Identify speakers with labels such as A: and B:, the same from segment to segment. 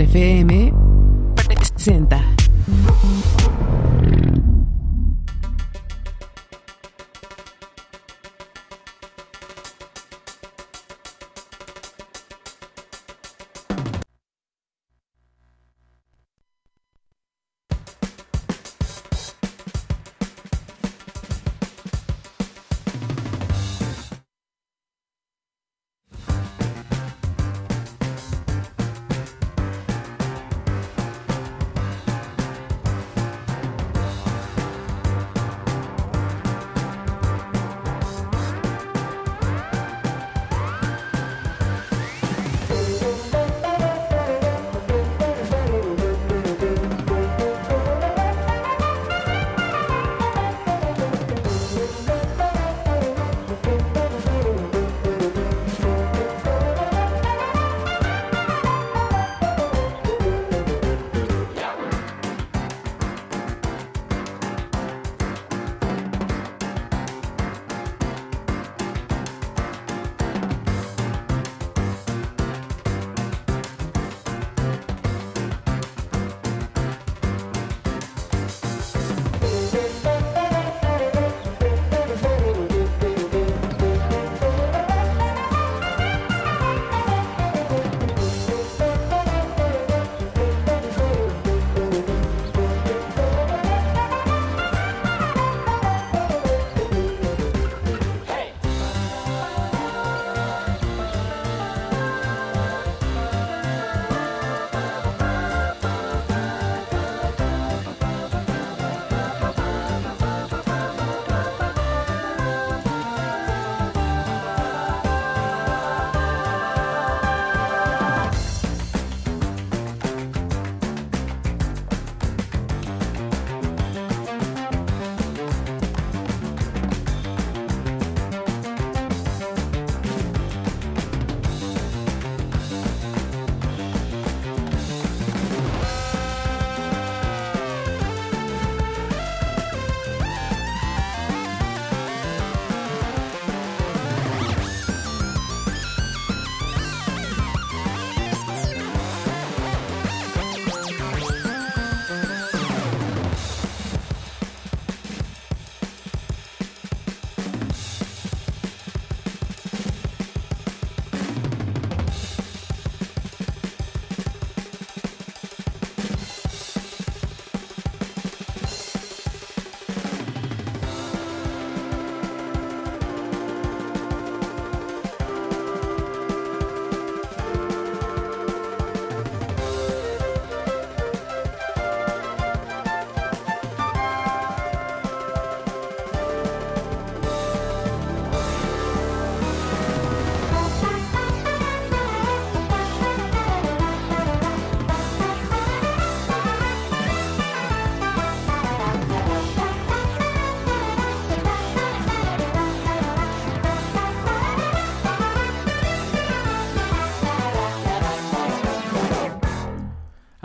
A: FM presenta.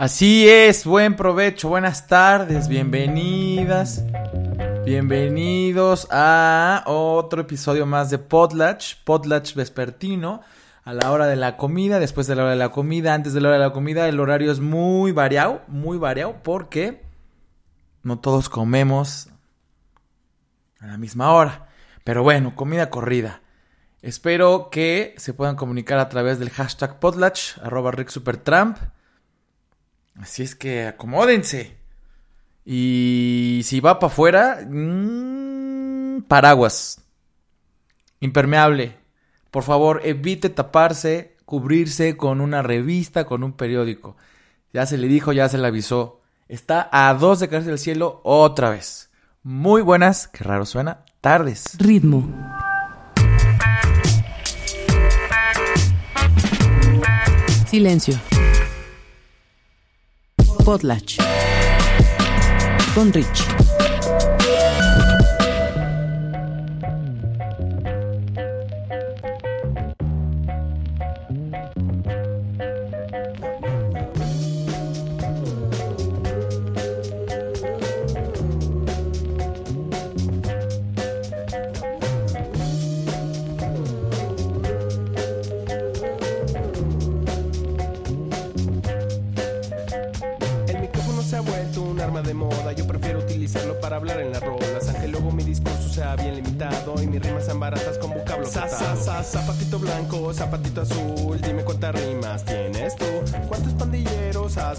B: Así es, buen provecho, buenas tardes, bienvenidas, bienvenidos a otro episodio más de Potlatch, Potlatch vespertino, a la hora de la comida, después de la hora de la comida, antes de la hora de la comida, el horario es muy variado, muy variado, porque no todos comemos a la misma hora, pero bueno, comida corrida. Espero que se puedan comunicar a través del hashtag Potlatch, arroba Rick Supertramp, Así es que acomódense. Y si va para afuera, mmm, paraguas. Impermeable. Por favor, evite taparse, cubrirse con una revista, con un periódico. Ya se le dijo, ya se le avisó. Está a dos de caerse del cielo otra vez. Muy buenas, qué raro suena, tardes.
A: Ritmo. Silencio. Potlatch. Con Rich.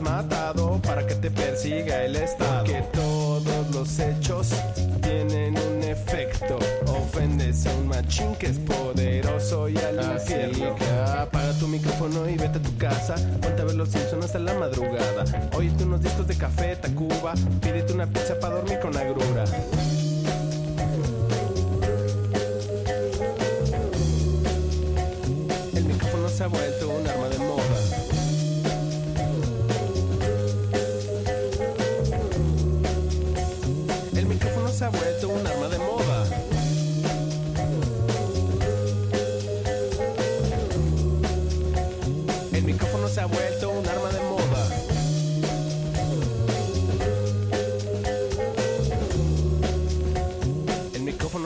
C: Matado para que te persiga el Estado? Que todos los hechos tienen un efecto. Ofendes a un machín que es poderoso y al
B: Así
C: infierno.
B: que
C: Apaga tu micrófono y vete a tu casa. Ponte a ver los Simpsons hasta la madrugada. Óyete unos discos de café, Tacuba. Pídete una pizza para dormir con agrura. El micrófono se ha vuelto un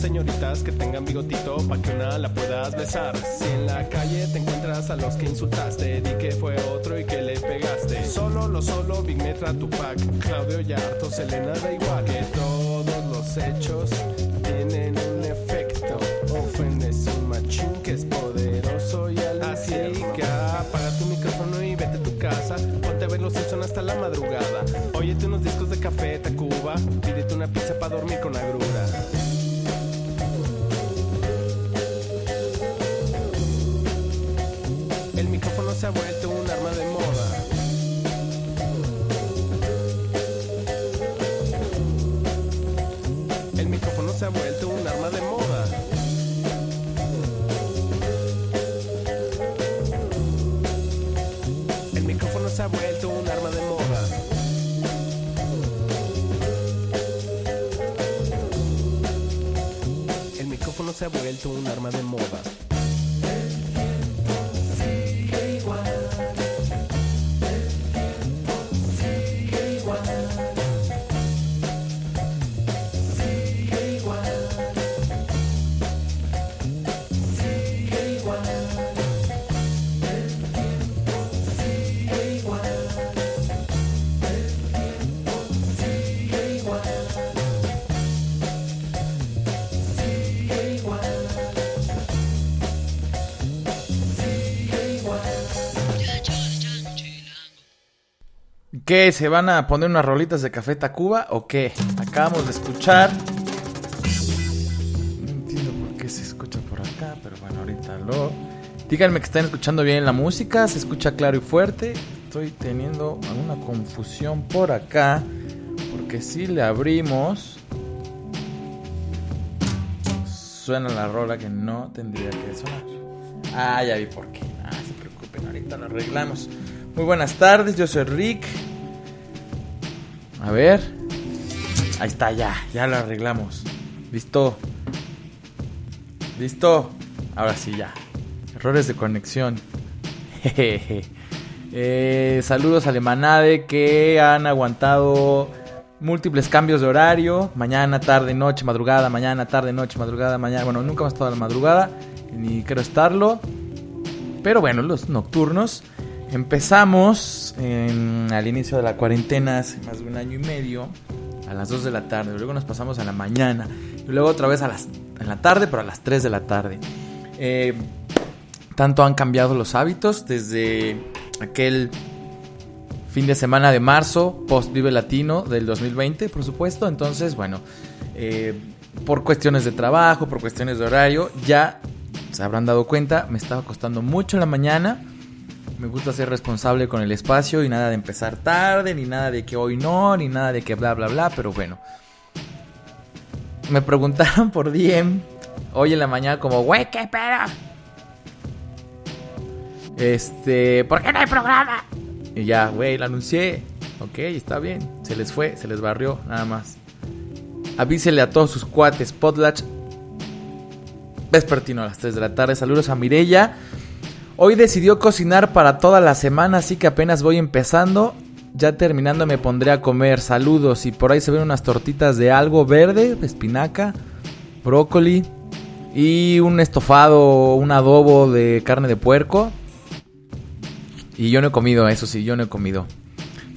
C: señoritas que tengan bigotito pa' que una la puedas besar. Si en la calle te encuentras a los que insultaste, di que fue otro y que le pegaste. Solo lo solo, Big Metra, Tupac, Claudio Yarto, Selena, da igual. Que todos los hechos tienen un efecto. Ofendes a un machín que es poderoso y al Así que apaga tu micrófono y vete a tu casa. Ponte a ver los Simpsons hasta la madrugada. Óyete unos discos de café, Tacuba. Pídete una pizza para dormir con agrura. Se ha vuelto un arma de moda.
B: ¿Qué? ¿Se van a poner unas rolitas de Café Tacuba o qué? Acabamos de escuchar. No entiendo por qué se escucha por acá, pero bueno, ahorita lo. Díganme que están escuchando bien la música, se escucha claro y fuerte. Estoy teniendo alguna confusión por acá, porque si le abrimos. Suena la rola que no tendría que sonar. Ah, ya vi por qué. Ah, se preocupen, ahorita lo arreglamos. Muy buenas tardes, yo soy Rick. A ver. Ahí está, ya, ya lo arreglamos. Listo. Listo. Ahora sí, ya. Errores de conexión. Jejeje. Eh, saludos a Lemanade que han aguantado múltiples cambios de horario. Mañana, tarde, noche, madrugada, mañana, tarde, noche, madrugada, mañana. Bueno, nunca hemos estado a la madrugada. Ni quiero estarlo. Pero bueno, los nocturnos. Empezamos al inicio de la cuarentena hace más de un año y medio a las 2 de la tarde, luego nos pasamos a la mañana y luego otra vez a las, en la tarde, pero a las 3 de la tarde. Eh, tanto han cambiado los hábitos desde aquel fin de semana de marzo, post Vive Latino del 2020, por supuesto. Entonces, bueno, eh, por cuestiones de trabajo, por cuestiones de horario, ya se habrán dado cuenta, me estaba costando mucho en la mañana. Me gusta ser responsable con el espacio y nada de empezar tarde, ni nada de que hoy no, ni nada de que bla, bla, bla, pero bueno. Me preguntaron por DM hoy en la mañana como, güey, ¿qué pedo? Este, ¿por qué no hay programa? Y ya, güey, lo anuncié. Ok, está bien. Se les fue, se les barrió, nada más. Avísele a todos sus cuates, Potlatch. Vespertino a las 3 de la tarde. Saludos a Mirella. Hoy decidió cocinar para toda la semana, así que apenas voy empezando. Ya terminando me pondré a comer. Saludos. Y por ahí se ven unas tortitas de algo verde, espinaca, brócoli y un estofado, un adobo de carne de puerco. Y yo no he comido, eso sí, yo no he comido.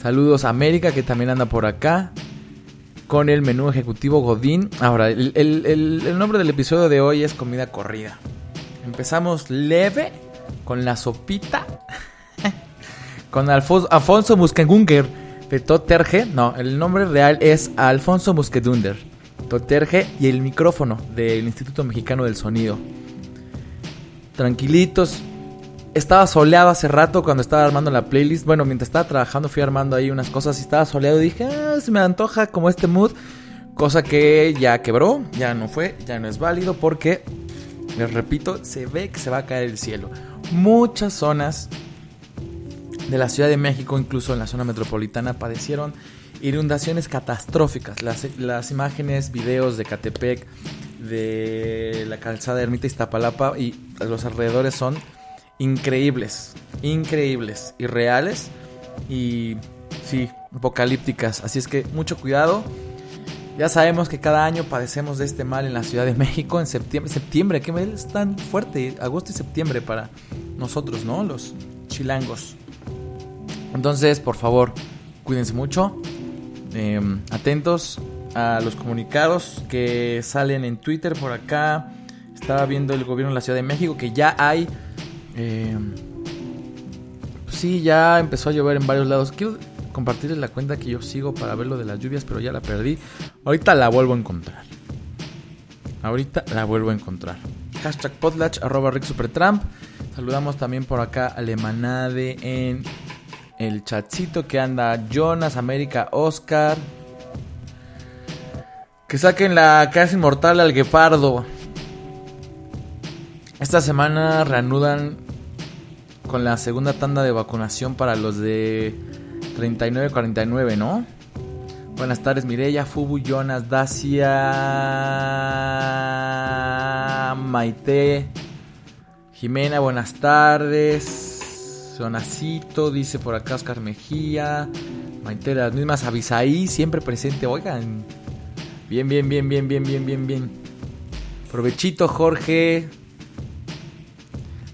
B: Saludos a América que también anda por acá. Con el menú ejecutivo Godín. Ahora, el, el- nombre del episodio de hoy es comida corrida. Empezamos leve con la sopita. con Alfonso, Alfonso Muskegunger de Toterge. No, el nombre real es Alfonso Muskedunder. Toterge y el micrófono del Instituto Mexicano del Sonido. Tranquilitos. Estaba soleado hace rato cuando estaba armando la playlist. Bueno, mientras estaba trabajando fui armando ahí unas cosas y estaba soleado y dije, ah, se me antoja como este mood. Cosa que ya quebró, ya no fue, ya no es válido porque, les repito, se ve que se va a caer el cielo. Muchas zonas de la Ciudad de México, incluso en la zona metropolitana, padecieron inundaciones catastróficas. Las, imágenes, videos de Catepec, de la calzada de Ermita Iztapalapa y los alrededores son increíbles, increíbles, irreales y sí, apocalípticas. Así es que mucho cuidado. Ya sabemos que cada año padecemos de este mal en la Ciudad de México en septiembre. Septiembre, qué mes es tan fuerte. Agosto y septiembre para nosotros, ¿no? Los chilangos. Entonces, por favor, cuídense mucho. Eh, atentos a los comunicados que salen en Twitter por acá. Estaba viendo el gobierno de la Ciudad de México que ya hay. pues sí, ya empezó a llover en varios lados. Compartirles la cuenta que yo sigo para ver lo de las lluvias, pero ya la perdí. Ahorita la vuelvo a encontrar. Ahorita la vuelvo a encontrar. Hashtag potlatch, arroba Rick Supertramp. Saludamos también por acá a Lemanade en el chatcito que anda Jonas, América, Oscar. Que saquen la casa inmortal al guepardo. Esta semana reanudan con la segunda tanda de vacunación para los de 39-49, ¿no? Buenas tardes, Mireya, Fubu, Jonas, Dacia, Maite, Jimena, buenas tardes. Jonasito, dice por acá Oscar Mejía. Maite, las mismas Avisaí, siempre presente. Oigan, bien, bien, bien, bien, bien, bien, bien, bien. Provechito, Jorge.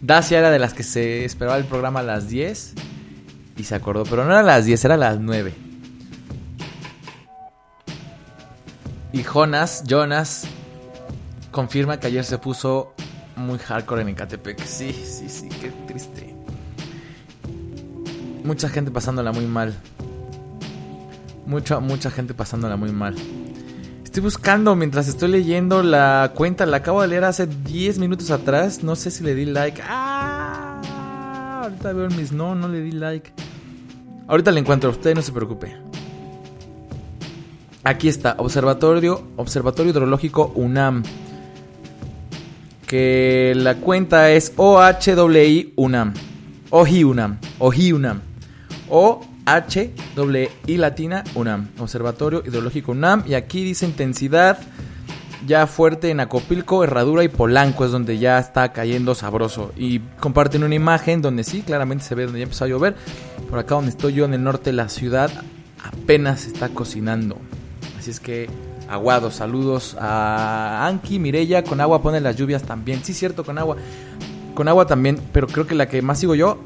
B: Dacia era de las que se esperaba el programa a las 10 y se acordó, pero no era las 10, era las 9. Y Jonas, Jonas, confirma que ayer se puso muy hardcore en Ecatepec. Sí, sí, sí, qué triste. Mucha gente pasándola muy mal. Mucha, mucha gente pasándola muy mal. Estoy buscando mientras estoy leyendo la cuenta. La acabo de leer hace 10 minutos atrás. No sé si le di like. ¡Ah! Ahorita veo mis no, no le di like. Ahorita le encuentro. Usted no se preocupe. Aquí está. Observatorio, Observatorio Hidrológico UNAM. Que la cuenta es OHWI UNAM. OHI UNAM. OHI UNAM. O latina UNAM, Observatorio Hidrológico UNAM y aquí dice intensidad ya fuerte en Acopilco, Herradura y Polanco es donde ya está cayendo sabroso y comparten una imagen donde sí, claramente se ve donde ya empezó a llover. Por acá donde estoy yo en el norte de la ciudad apenas está cocinando. Así es que aguados, saludos a Anki, Mirella, con agua pone las lluvias también. Sí, cierto, con agua. Con agua también, pero creo que la que más sigo yo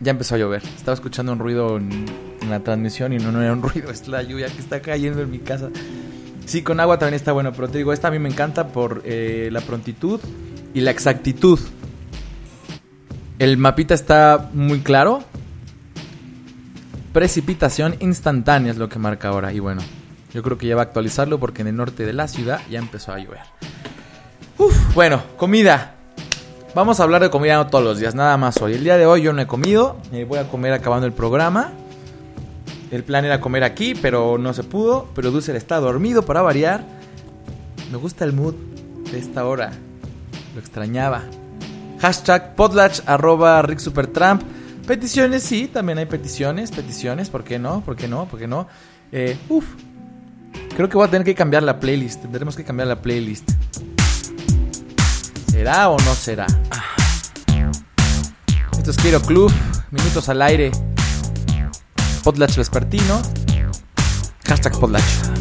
B: Ya empezó a llover. Estaba escuchando un ruido en, la transmisión y no, no era un ruido, es la lluvia que está cayendo en mi casa. Sí, con agua también está bueno, pero te digo, esta a mí me encanta por eh, la prontitud y la exactitud. El mapita está muy claro. Precipitación instantánea es lo que marca ahora. Y bueno, yo creo que ya va a actualizarlo porque en el norte de la ciudad ya empezó a llover. Uf, bueno, comida. Vamos a hablar de comida no todos los días, nada más hoy. El día de hoy yo no he comido, eh, voy a comer acabando el programa. El plan era comer aquí, pero no se pudo. Pero Dulce está dormido para variar. Me gusta el mood de esta hora. Lo extrañaba. Hashtag podlatch arroba Rick Supertramp. Peticiones, sí, también hay peticiones. Peticiones, ¿por qué no? ¿Por qué no? ¿Por qué no? Eh, uf. Creo que voy a tener que cambiar la playlist. Tendremos que cambiar la playlist. ¿Será o no será?
D: Esto es Quiero Club, minutos al aire. Podlatch Vespertino. Hashtag Podlatch.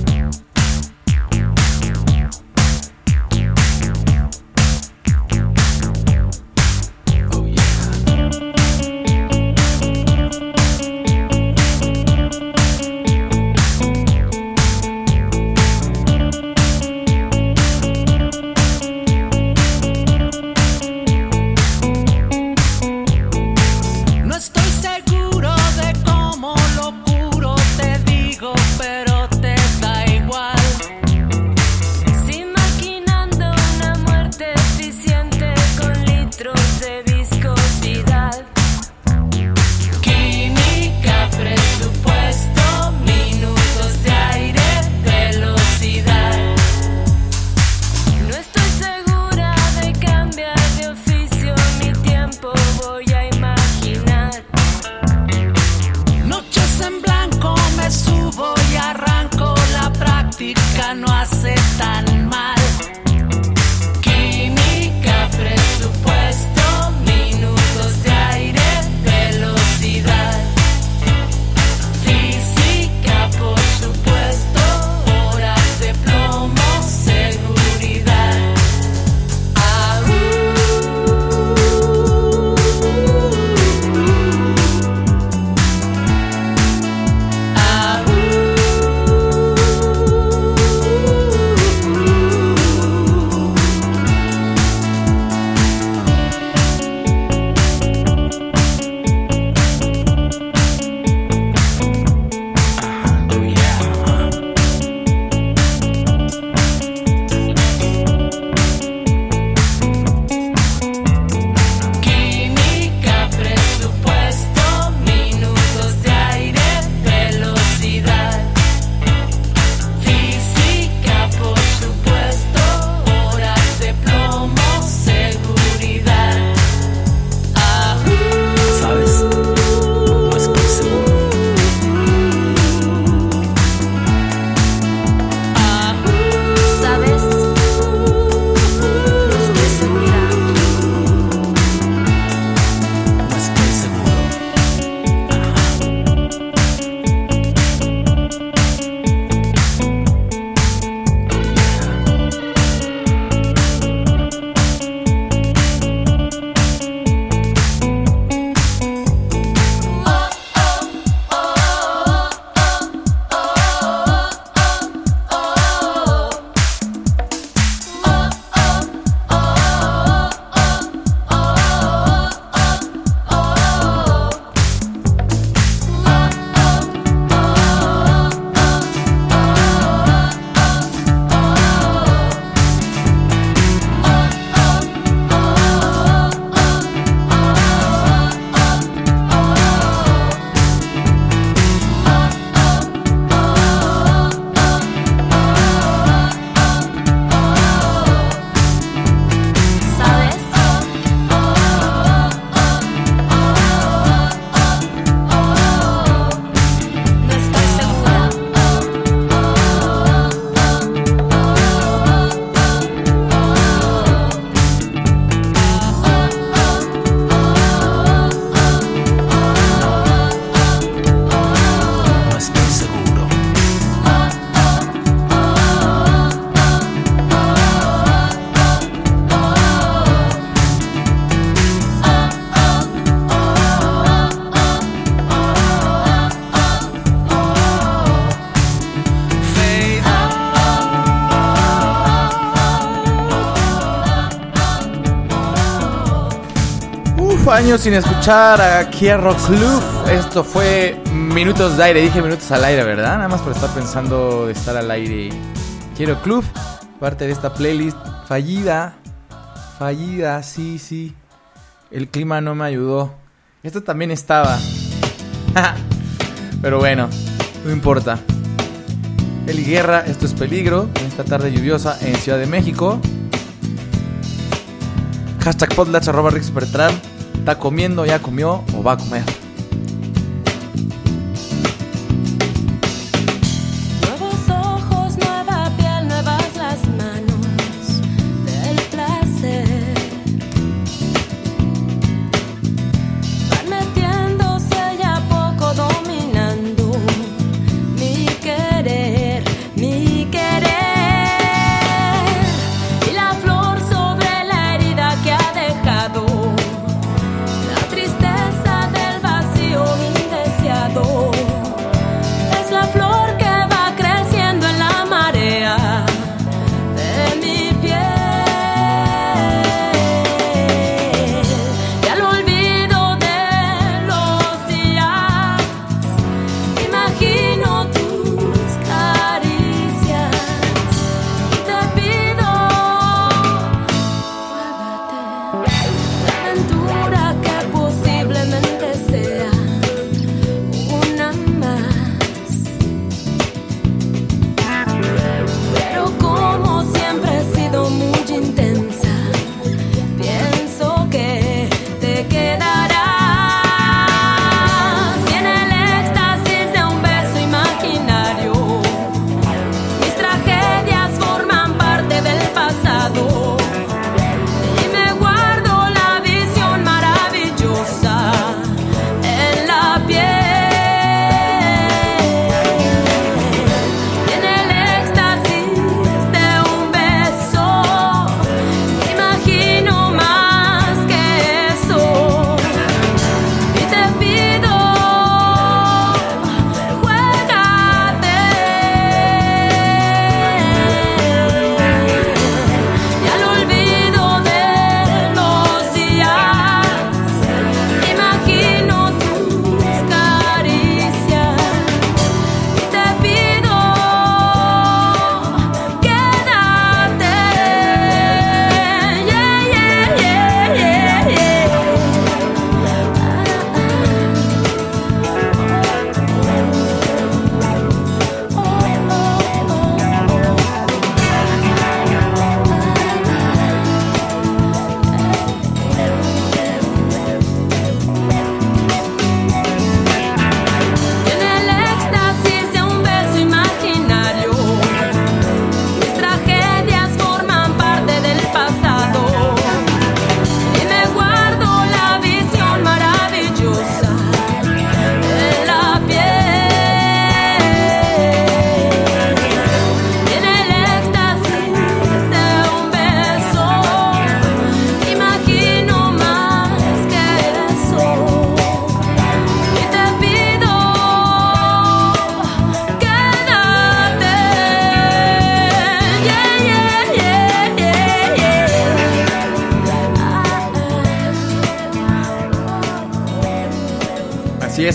D: Años sin escuchar a Quiero Club. Esto fue minutos de aire. Dije minutos al aire, ¿verdad? Nada más por estar pensando de estar al aire. Quiero Club, parte de esta playlist fallida. Fallida, sí, sí. El clima no me ayudó. Esto también estaba. Pero bueno, no importa. El Guerra, esto es peligro. Esta tarde lluviosa en Ciudad de México. Hashtag podlatch arroba. Está comiendo, ya comió o va a comer.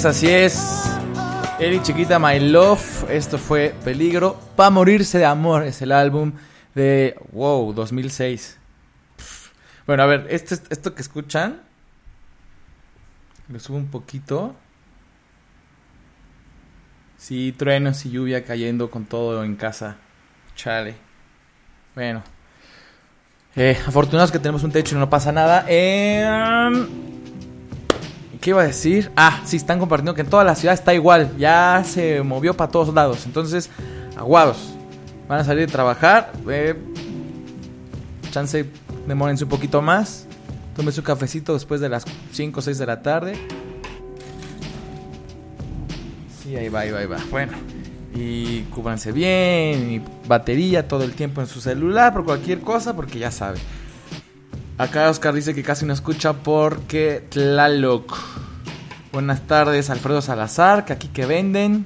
B: Es, así es. Eri Chiquita My Love, esto fue Peligro. Pa' morirse de amor es el álbum de, wow, 2006. Pff. Bueno, a ver, este, esto que escuchan, lo subo un poquito. Sí, truenos y lluvia cayendo con todo en casa. Chale. Bueno. Eh, afortunados que tenemos un techo y no pasa nada. Eh, ¿Qué iba a decir? Ah, sí, están compartiendo que en toda la ciudad está igual. Ya se movió para todos lados. Entonces, aguados. Van a salir de trabajar. Eh, chance, demórense un poquito más. Tomen su cafecito después de las 5 o 6 de la tarde. Sí, ahí va, ahí va, ahí va. Bueno. Y cúbranse bien. Y batería todo el tiempo en su celular por cualquier cosa, porque ya sabe. Acá Oscar dice que casi no escucha porque Tlaloc. Buenas tardes, Alfredo Salazar, que aquí que venden.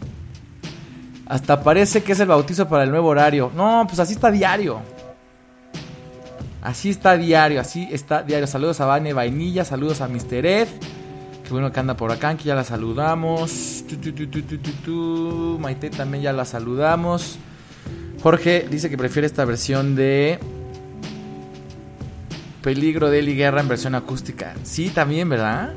B: Hasta parece que es el bautizo para el nuevo horario. No, pues así está diario. Así está diario, así está diario. Saludos a Vane Vainilla, saludos a Mr. Ed. Qué bueno que anda por acá, que ya la saludamos. Tu, tu, tu. Maite también ya la saludamos. Jorge dice que prefiere esta versión de Peligro de Eli Guerra en versión acústica. Sí, también, ¿verdad?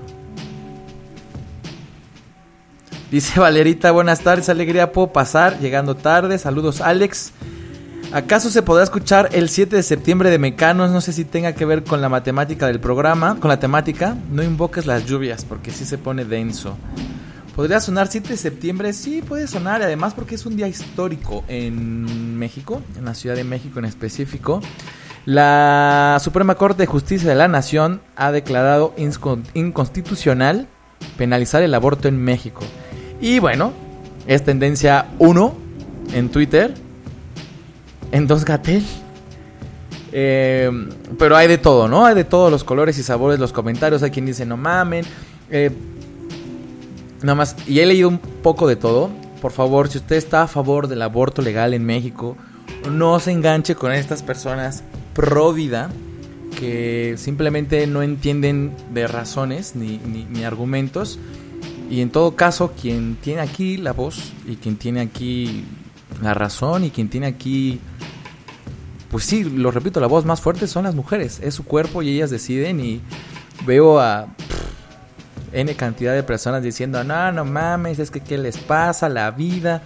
B: Dice Valerita, buenas tardes, alegría, puedo pasar, llegando tarde, saludos Alex. ¿Acaso se podrá escuchar el 7 de septiembre de Mecanos? No sé si tenga que ver con la matemática del programa, con la temática. No invoques las lluvias, porque sí se pone denso. ¿Podría sonar 7 de septiembre? Sí, puede sonar, además porque es un día histórico en México, en la Ciudad de México en específico. La Suprema Corte de Justicia de la Nación ha declarado inconstitucional penalizar el aborto en México. Y bueno, es tendencia 1 en Twitter, en Dos Gatel. Eh, pero hay de todo, ¿no? Hay de todos los colores y sabores, los comentarios. Hay quien dice no mamen. Eh, nada más, y he leído un poco de todo. Por favor, si usted está a favor del aborto legal en México, no se enganche con estas personas pro vida que simplemente no entienden de razones ni, ni, argumentos. Y en todo caso, quien tiene aquí la voz y quien tiene aquí la razón y quien tiene aquí, pues sí, lo repito, la voz más fuerte son las mujeres. Es su cuerpo y ellas deciden y veo a N cantidad de personas diciendo, no, no mames, es que qué les pasa, la vida.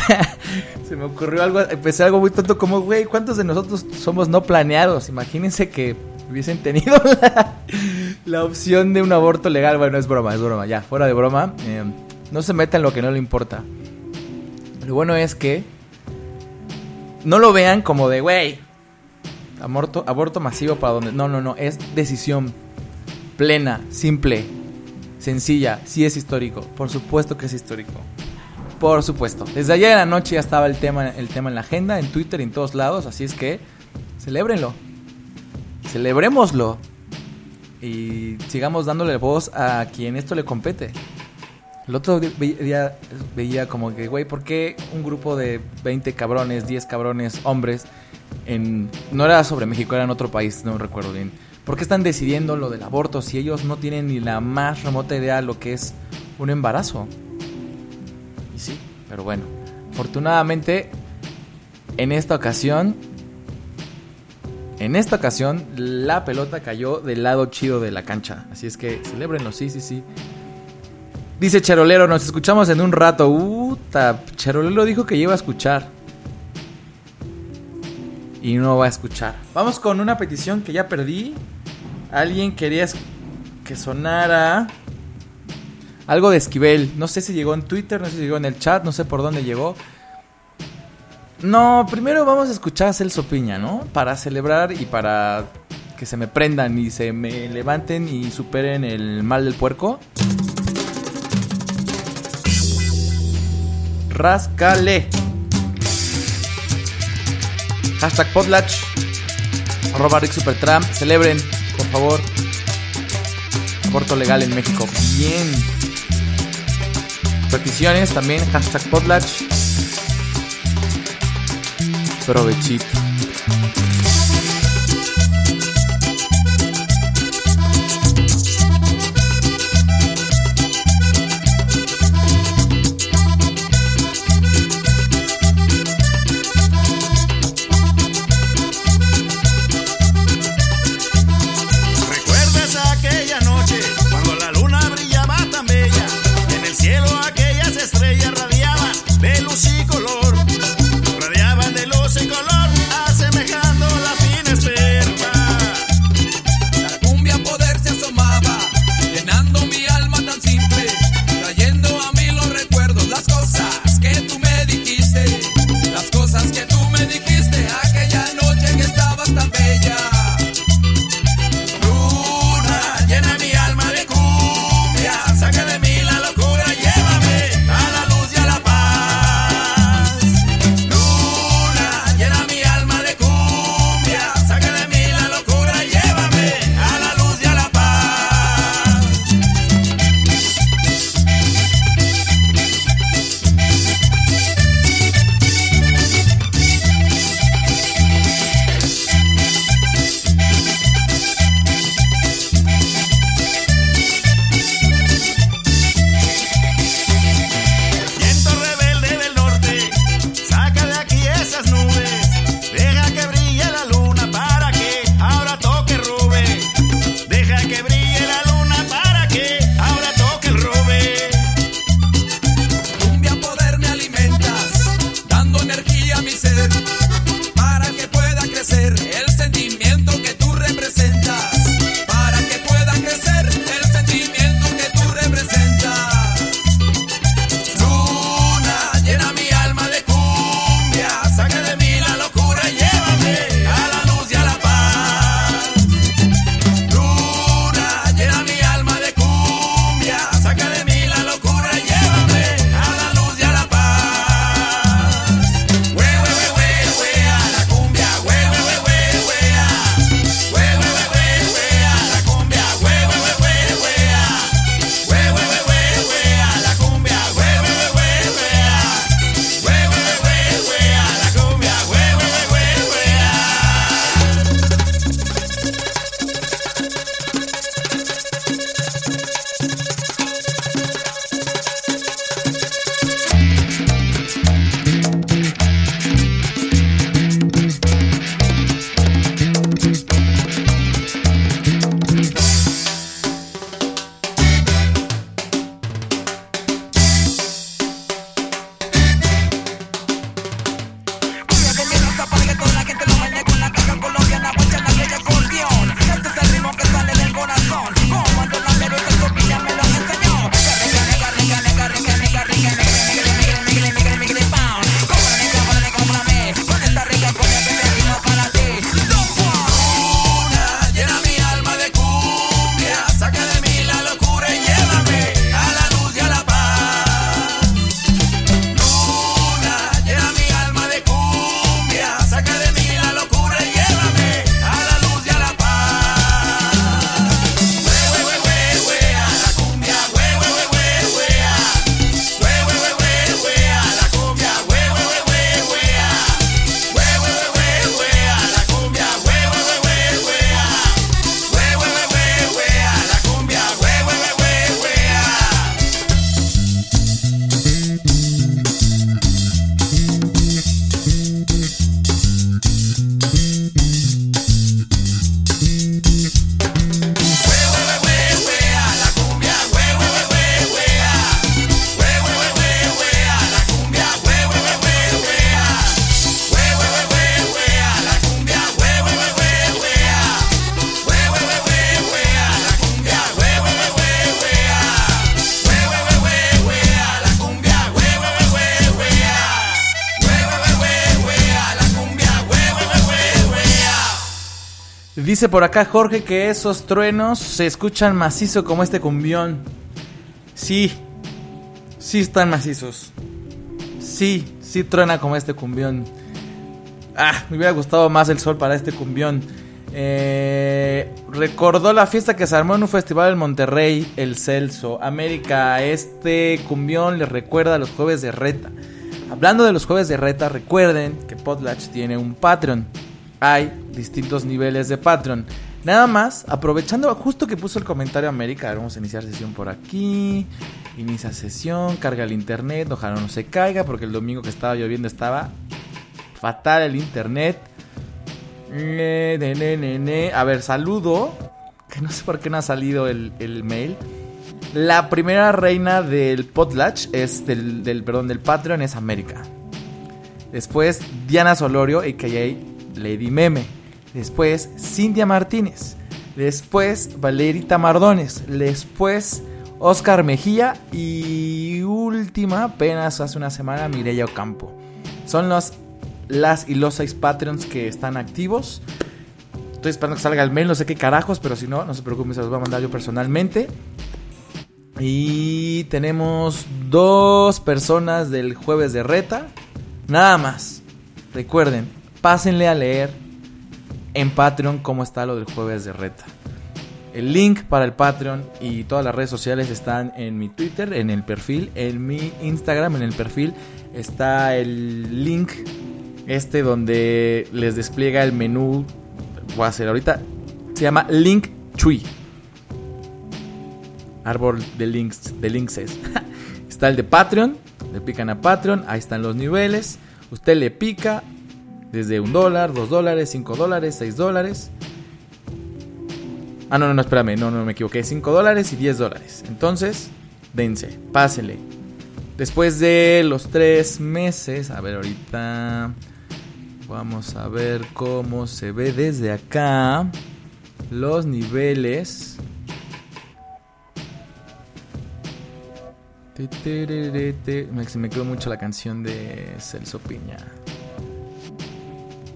B: Se me ocurrió algo, empecé algo muy tonto como, güey, ¿cuántos de nosotros somos no planeados? Imagínense que hubiesen tenido la, opción de un aborto legal. Bueno, es broma, es broma, ya, fuera de broma. Eh, no se meta en lo que no le importa. Lo bueno es que no lo vean como de, güey, aborto, aborto masivo para donde... No, no, no, es decisión plena, simple, sencilla, sí es histórico, por supuesto que es histórico. Por supuesto. Desde ayer en la noche ya estaba el tema, el tema en la agenda, en Twitter y en todos lados. Así es que celébrenlo. Celebrémoslo. Y sigamos dándole voz a quien esto le compete. El otro día veía como que, güey, ¿por qué un grupo de 20 cabrones, 10 cabrones, hombres, en no era sobre México, era en otro país, no recuerdo bien. ¿Por qué están decidiendo lo del aborto si ellos no tienen ni la más remota idea de lo que es un embarazo? Pero bueno, afortunadamente en esta ocasión, en esta ocasión la pelota cayó del lado chido de la cancha, así es que celebrenlo, sí, sí, sí. Dice Charolero, nos escuchamos en un rato. Uta, Charolero dijo que iba a escuchar. Y no va a escuchar. Vamos con una petición que ya perdí. Alguien quería que sonara algo de Esquivel. No sé si llegó en Twitter, no sé si llegó en el chat, no sé por dónde llegó. No, primero vamos a escuchar a Celso Piña, ¿no? Para celebrar y para que se me prendan y se me levanten y superen el mal del puerco. Rascale. Hashtag Podlatch. Arroba Rick Supertramp. Celebren, por favor. Aborto legal en México. Bien. Peticiones también. Hashtag Podlatch. Provechito. Dice por acá Jorge que esos truenos se escuchan macizo como este cumbión. Sí, sí están macizos. Sí, sí truena como este cumbión. Ah, me hubiera gustado más el sol para este cumbión. Eh, recordó la fiesta que se armó en un festival en Monterrey, el Celso. América, este cumbión le recuerda a los jueves de reta. Hablando de los jueves de reta, recuerden que Potlatch tiene un Patreon. Hay distintos niveles de Patreon. Nada más, aprovechando justo que puso el comentario América, a ver, vamos a iniciar sesión por aquí. Inicia sesión, carga el internet, ojalá no se caiga porque el domingo que estaba lloviendo estaba fatal el internet. Ne. A ver, saludo. Que no sé por qué no ha salido el, el mail. La primera reina del Potlatch es del, del, perdón, del Patreon es América. Después Diana Solorio, a.k.a. Lady Meme. Después Cintia Martínez. Después Valerita Mardones. Después Oscar Mejía. Y última, apenas hace una semana, Mireya Ocampo. Son los, las y los seis Patreons que están activos. Estoy esperando que salga el mail, no sé qué carajos, pero si no, no se preocupen, se los voy a mandar yo personalmente. Y tenemos dos personas del jueves de reta. Nada más. Recuerden, pásenle a leer en Patreon cómo está lo del jueves de reta. El link para el Patreon y todas las redes sociales están en mi Twitter, en el perfil, en mi Instagram, en el perfil está el link este donde les despliega el menú. Voy a hacer ahorita. Se llama Link Tree. Árbol de links, de links es. Está el de Patreon. Le pican a Patreon. Ahí están los niveles. Usted le pica desde un dólar, dos dólares, cinco dólares, seis dólares. Ah, no, no, no, espérame. No, no me equivoqué. Cinco dólares y diez dólares. Entonces, dense, pásele. Después de los tres meses, a ver ahorita. Vamos a ver cómo se ve desde acá. Los niveles. Me quedó mucho la canción de Celso Piña.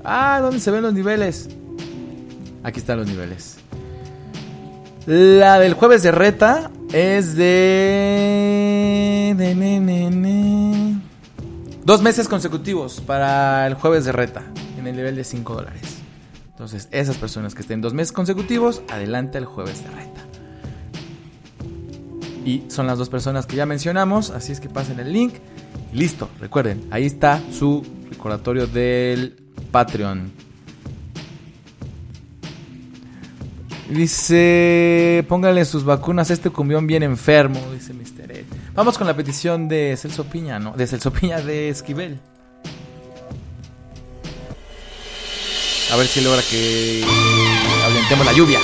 B: Ah, ¿dónde se ven los niveles? Aquí están los niveles. La del jueves de reta es de... de ne, ne. Dos meses consecutivos para el jueves de reta en el nivel de 5 dólares. Entonces, esas personas que estén dos meses consecutivos, adelante al jueves de reta. Y son las dos personas que ya mencionamos, así es que pasen el link. Listo, recuerden, ahí está su recordatorio del Patreon. Dice, pónganle sus vacunas este cumbión bien enfermo, dice Mr. Ed. Vamos con la petición de Celso Piña, ¿no? De Celso Piña de Esquivel. A ver si logra que ahuyentemos la lluvia.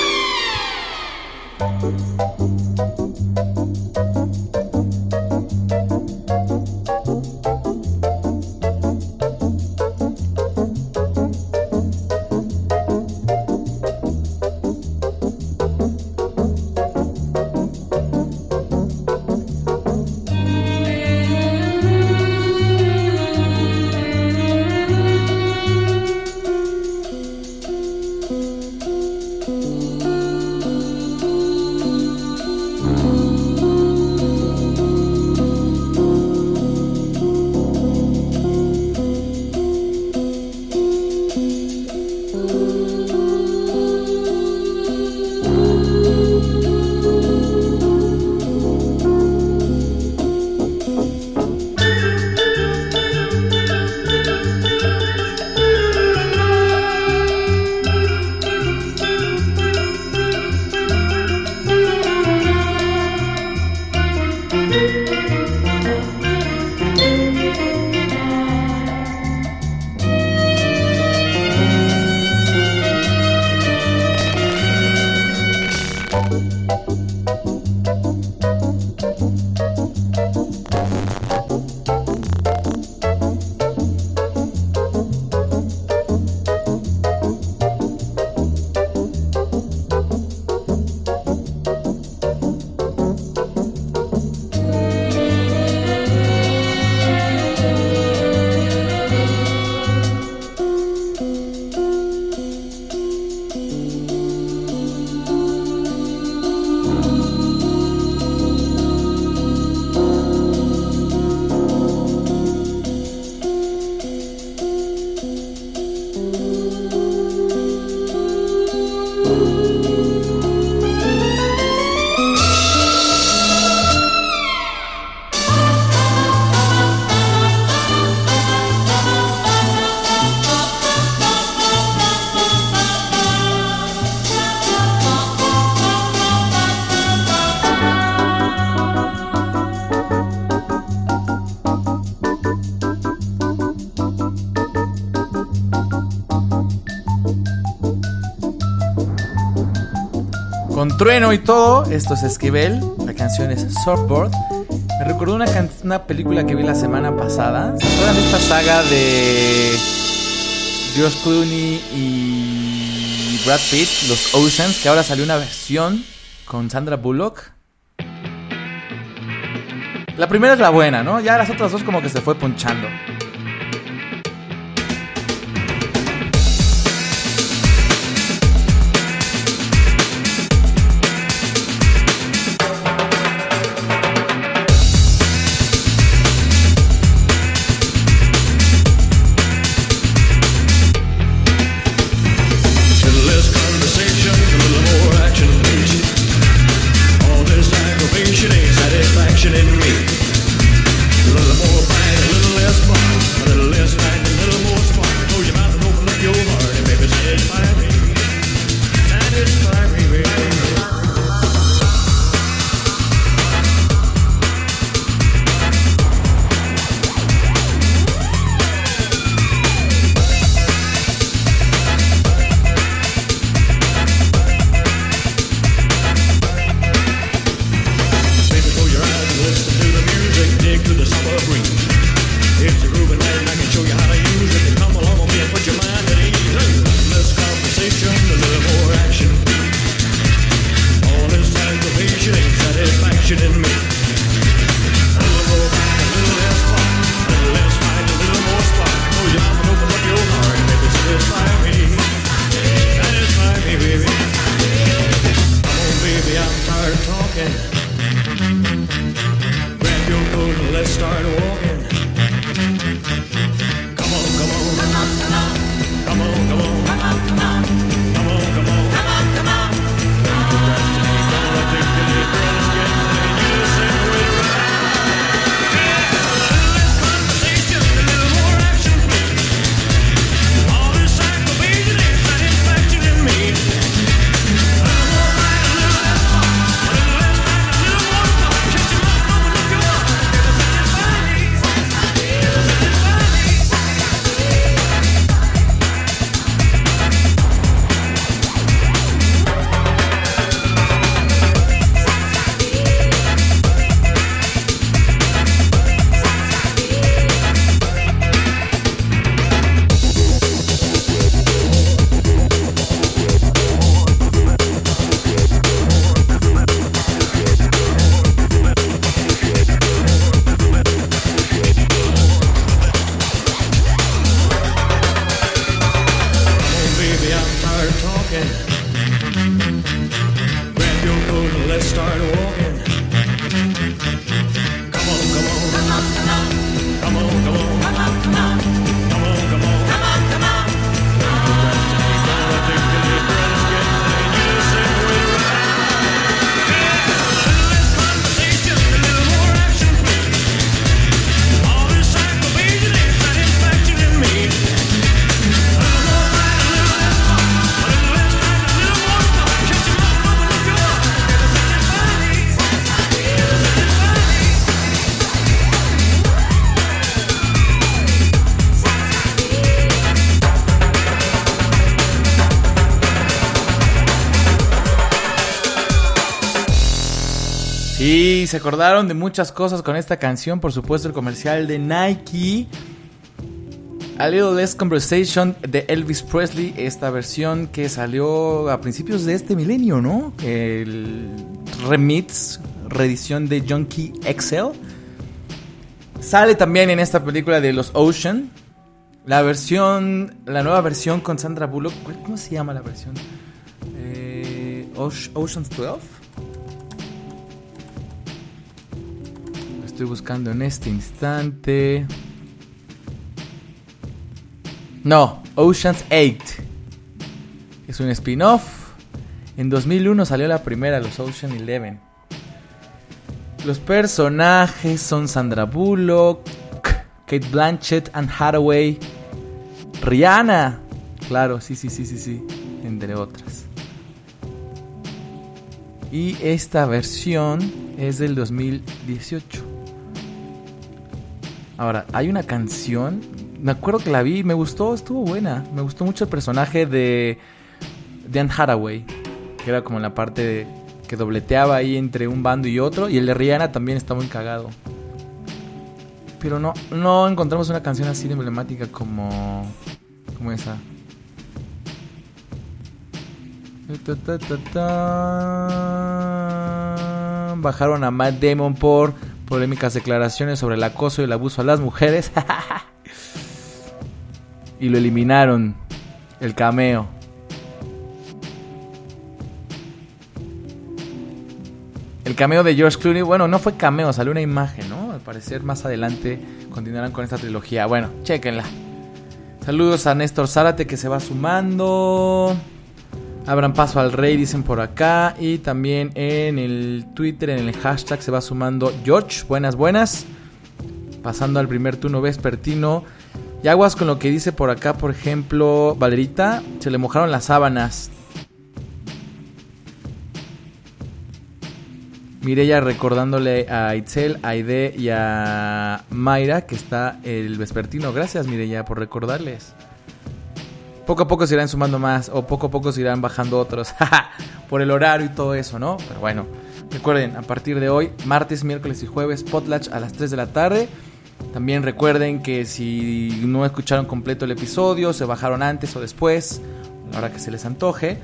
B: trueno y todo. Esto es Esquivel. La canción es Surfboard. Me recordó una, una película que vi la semana pasada. ¿Se acuerdan de esta saga de George Clooney y Brad Pitt, Los Oceans? Que ahora salió una versión con Sandra Bullock. La primera es la buena, ¿no? Ya las otras dos como que se fue ponchando.
E: Yeah.
B: se acordaron de muchas cosas con esta canción, por supuesto el comercial de Nike. A Little Less Conversation de Elvis Presley, esta versión que salió a principios de este milenio, ¿no? El remix, reedición de Junkie XL. Sale también en esta película de Los Ocean. La versión, la nueva versión con Sandra Bullock. ¿Cómo se llama la versión? Eh, Ocean's 12. estoy buscando en este instante. No, Ocean's 8. Es un spin-off. En 2001 salió la primera, los Ocean Eleven. Los personajes son Sandra Bullock, Kate Blanchett, Anne Hathaway, Rihanna. Claro, sí, sí, sí, sí, sí, entre otras. Y esta versión es del 2018. Ahora, hay una canción, me acuerdo que la vi, me gustó, estuvo buena. Me gustó mucho el personaje de Dan Haraway, que era como la parte de, que dobleteaba ahí entre un bando y otro. Y el de Rihanna también está muy cagado. Pero no, no encontramos una canción así de emblemática como, como esa. Bajaron a Matt Damon por polémicas declaraciones sobre el acoso y el abuso a las mujeres. y lo eliminaron. El cameo. El cameo de George Clooney, bueno, no fue cameo, salió una imagen, ¿no? Al parecer más adelante continuarán con esta trilogía. Bueno, chequenla. Saludos a Néstor Zárate que se va sumando. Abran paso al rey, dicen por acá. Y también en el Twitter, en el hashtag, se va sumando George. Buenas, buenas. Pasando al primer turno vespertino. Y aguas con lo que dice por acá, por ejemplo, Valerita. Se le mojaron las sábanas. Mireya recordándole a Itzel, a Aide y a Mayra que está el vespertino. Gracias, Mireya, por recordarles. Poco a poco se irán sumando más o poco a poco se irán bajando otros por el horario y todo eso, ¿no? Pero bueno, recuerden, a partir de hoy, martes, miércoles y jueves, Potlatch a las 3 de la tarde. También recuerden que si no escucharon completo el episodio, se bajaron antes o después, a la hora que se les antoje.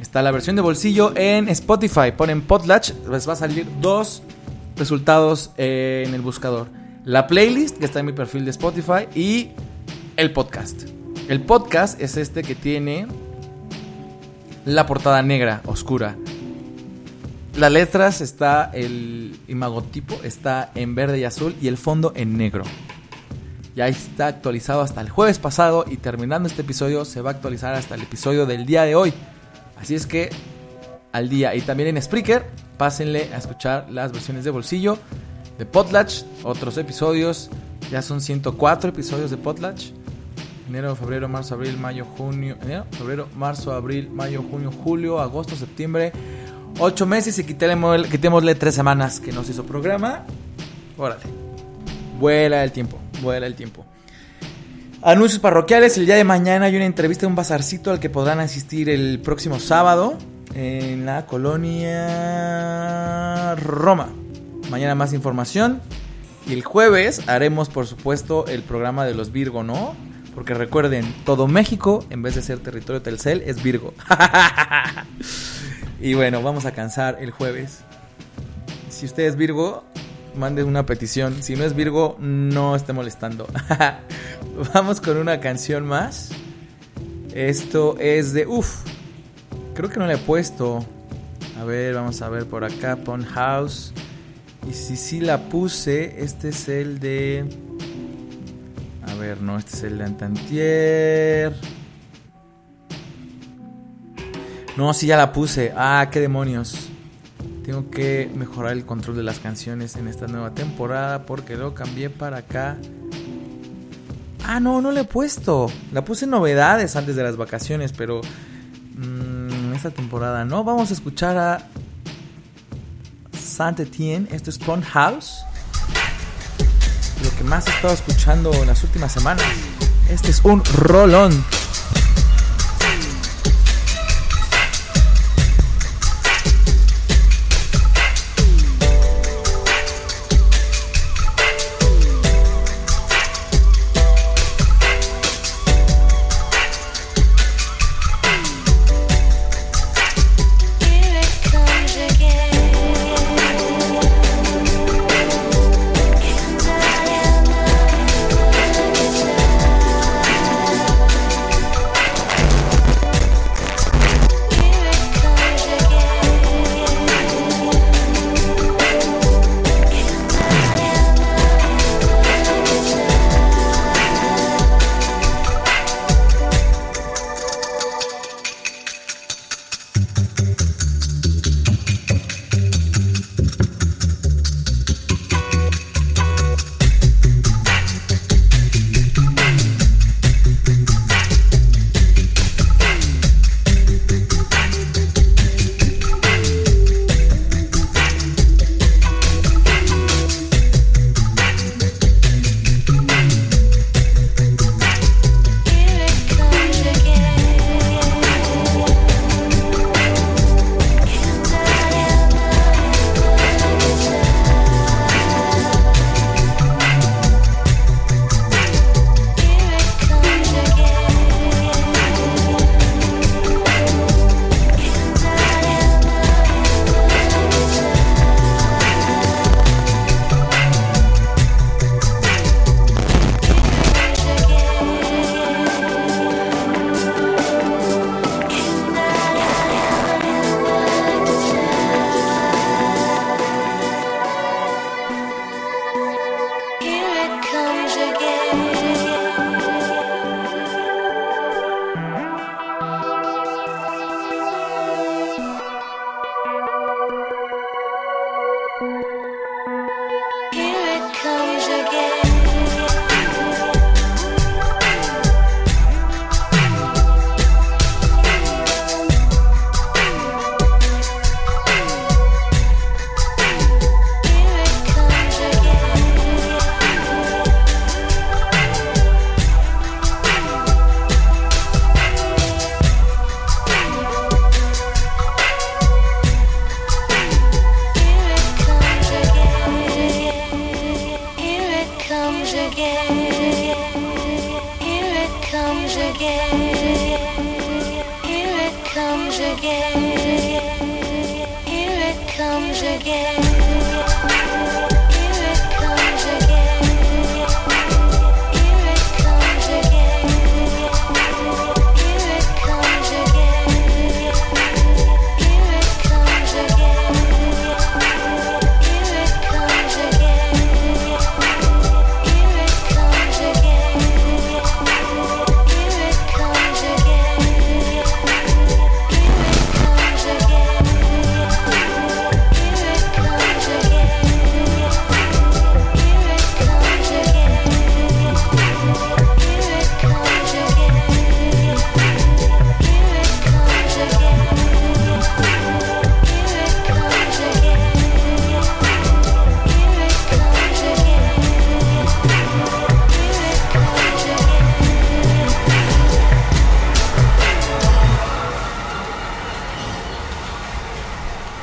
B: Está la versión de bolsillo en Spotify. Ponen Potlatch, les va a salir dos resultados en el buscador. La playlist que está en mi perfil de Spotify y el podcast. El podcast es este que tiene la portada negra, oscura. Las letras está el imagotipo está en verde y azul y el fondo en negro. Ya está actualizado hasta el jueves pasado y terminando este episodio se va a actualizar hasta el episodio del día de hoy. Así es que al día y también en Spreaker, pásenle a escuchar las versiones de bolsillo de Potlatch, otros episodios. Ya son 104 episodios de Potlatch. Enero, febrero, marzo, abril, mayo, junio. Enero, febrero, marzo, abril, mayo, junio, julio, agosto, septiembre. Ocho meses y quitémosle, quitémosle tres semanas que nos hizo programa. Órale. Vuela el tiempo, vuela el tiempo. Anuncios parroquiales. El día de mañana hay una entrevista de un bazarcito al que podrán asistir el próximo sábado en la colonia Roma. Mañana más información. Y el jueves haremos, por supuesto, el programa de los Virgo, ¿no? Porque recuerden, todo México, en vez de ser territorio Telcel, es Virgo. y bueno, vamos a cansar el jueves. Si usted es Virgo, mande una petición. Si no es Virgo, no esté molestando. Vamos con una canción más. Esto es de. Uf. Creo que no le he puesto. A ver, vamos a ver por acá. Pon House. Y si sí la puse, este es el de. Ver, no, este es el Antantier. No, sí ya la puse. Ah, qué demonios. Tengo que mejorar el control de las canciones en esta nueva temporada porque lo cambié para acá. Ah, no, no le he puesto. La puse en novedades antes de las vacaciones, pero mm, esta temporada no. Vamos a escuchar a Saint Etienne. Esto es Pond House. Que más he estado escuchando en las últimas semanas. Este es un rolón.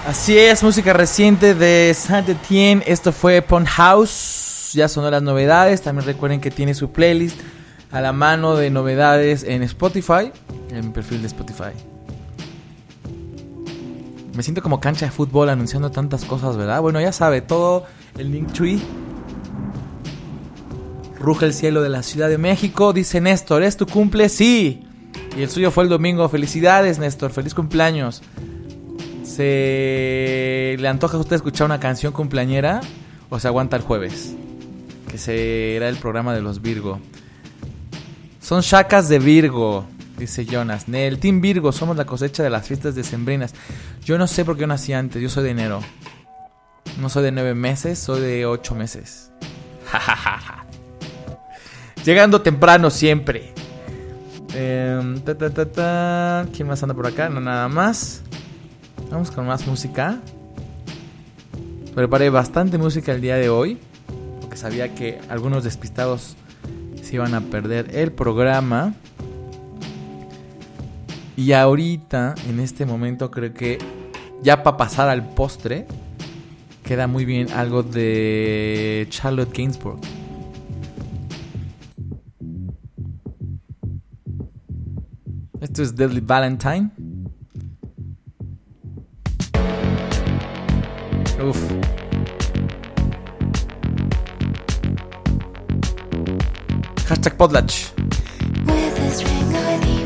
B: Así es, música reciente de Saint Etienne. Esto fue Pond House. Ya sonó las novedades. También recuerden que tiene su playlist a la mano de novedades en Spotify. En mi perfil de Spotify. Me siento como cancha de fútbol anunciando tantas cosas, ¿verdad? Bueno, ya sabe, todo el link tree. Ruge el cielo de la Ciudad de México. Dice Néstor, ¿es tu cumple? Sí. Y el suyo fue el domingo. Felicidades, Néstor. Feliz cumpleaños. ¿Se le antoja a usted escuchar una canción cumpleañera o se aguanta el jueves? Que será el programa de los Virgo. Son chacas de Virgo, dice Jonas. Nel, Team Virgo, somos la cosecha de las fiestas decembrinas. Yo no sé por qué yo nací antes, yo soy de enero. No soy de nueve meses, soy de ocho meses. Llegando temprano siempre. Em, ta, ta, ta. ¿Quién más anda por acá? No, nada más. Vamos con más música. Preparé bastante música el día de hoy. Porque sabía que algunos despistados se iban a perder el programa. Y ahorita, en este momento, creo que ya para pasar al postre, queda muy bien algo de Charlotte Gainsbourg. Esto es Deadly Valentine. Billboardów. Hashtag podleć.
F: With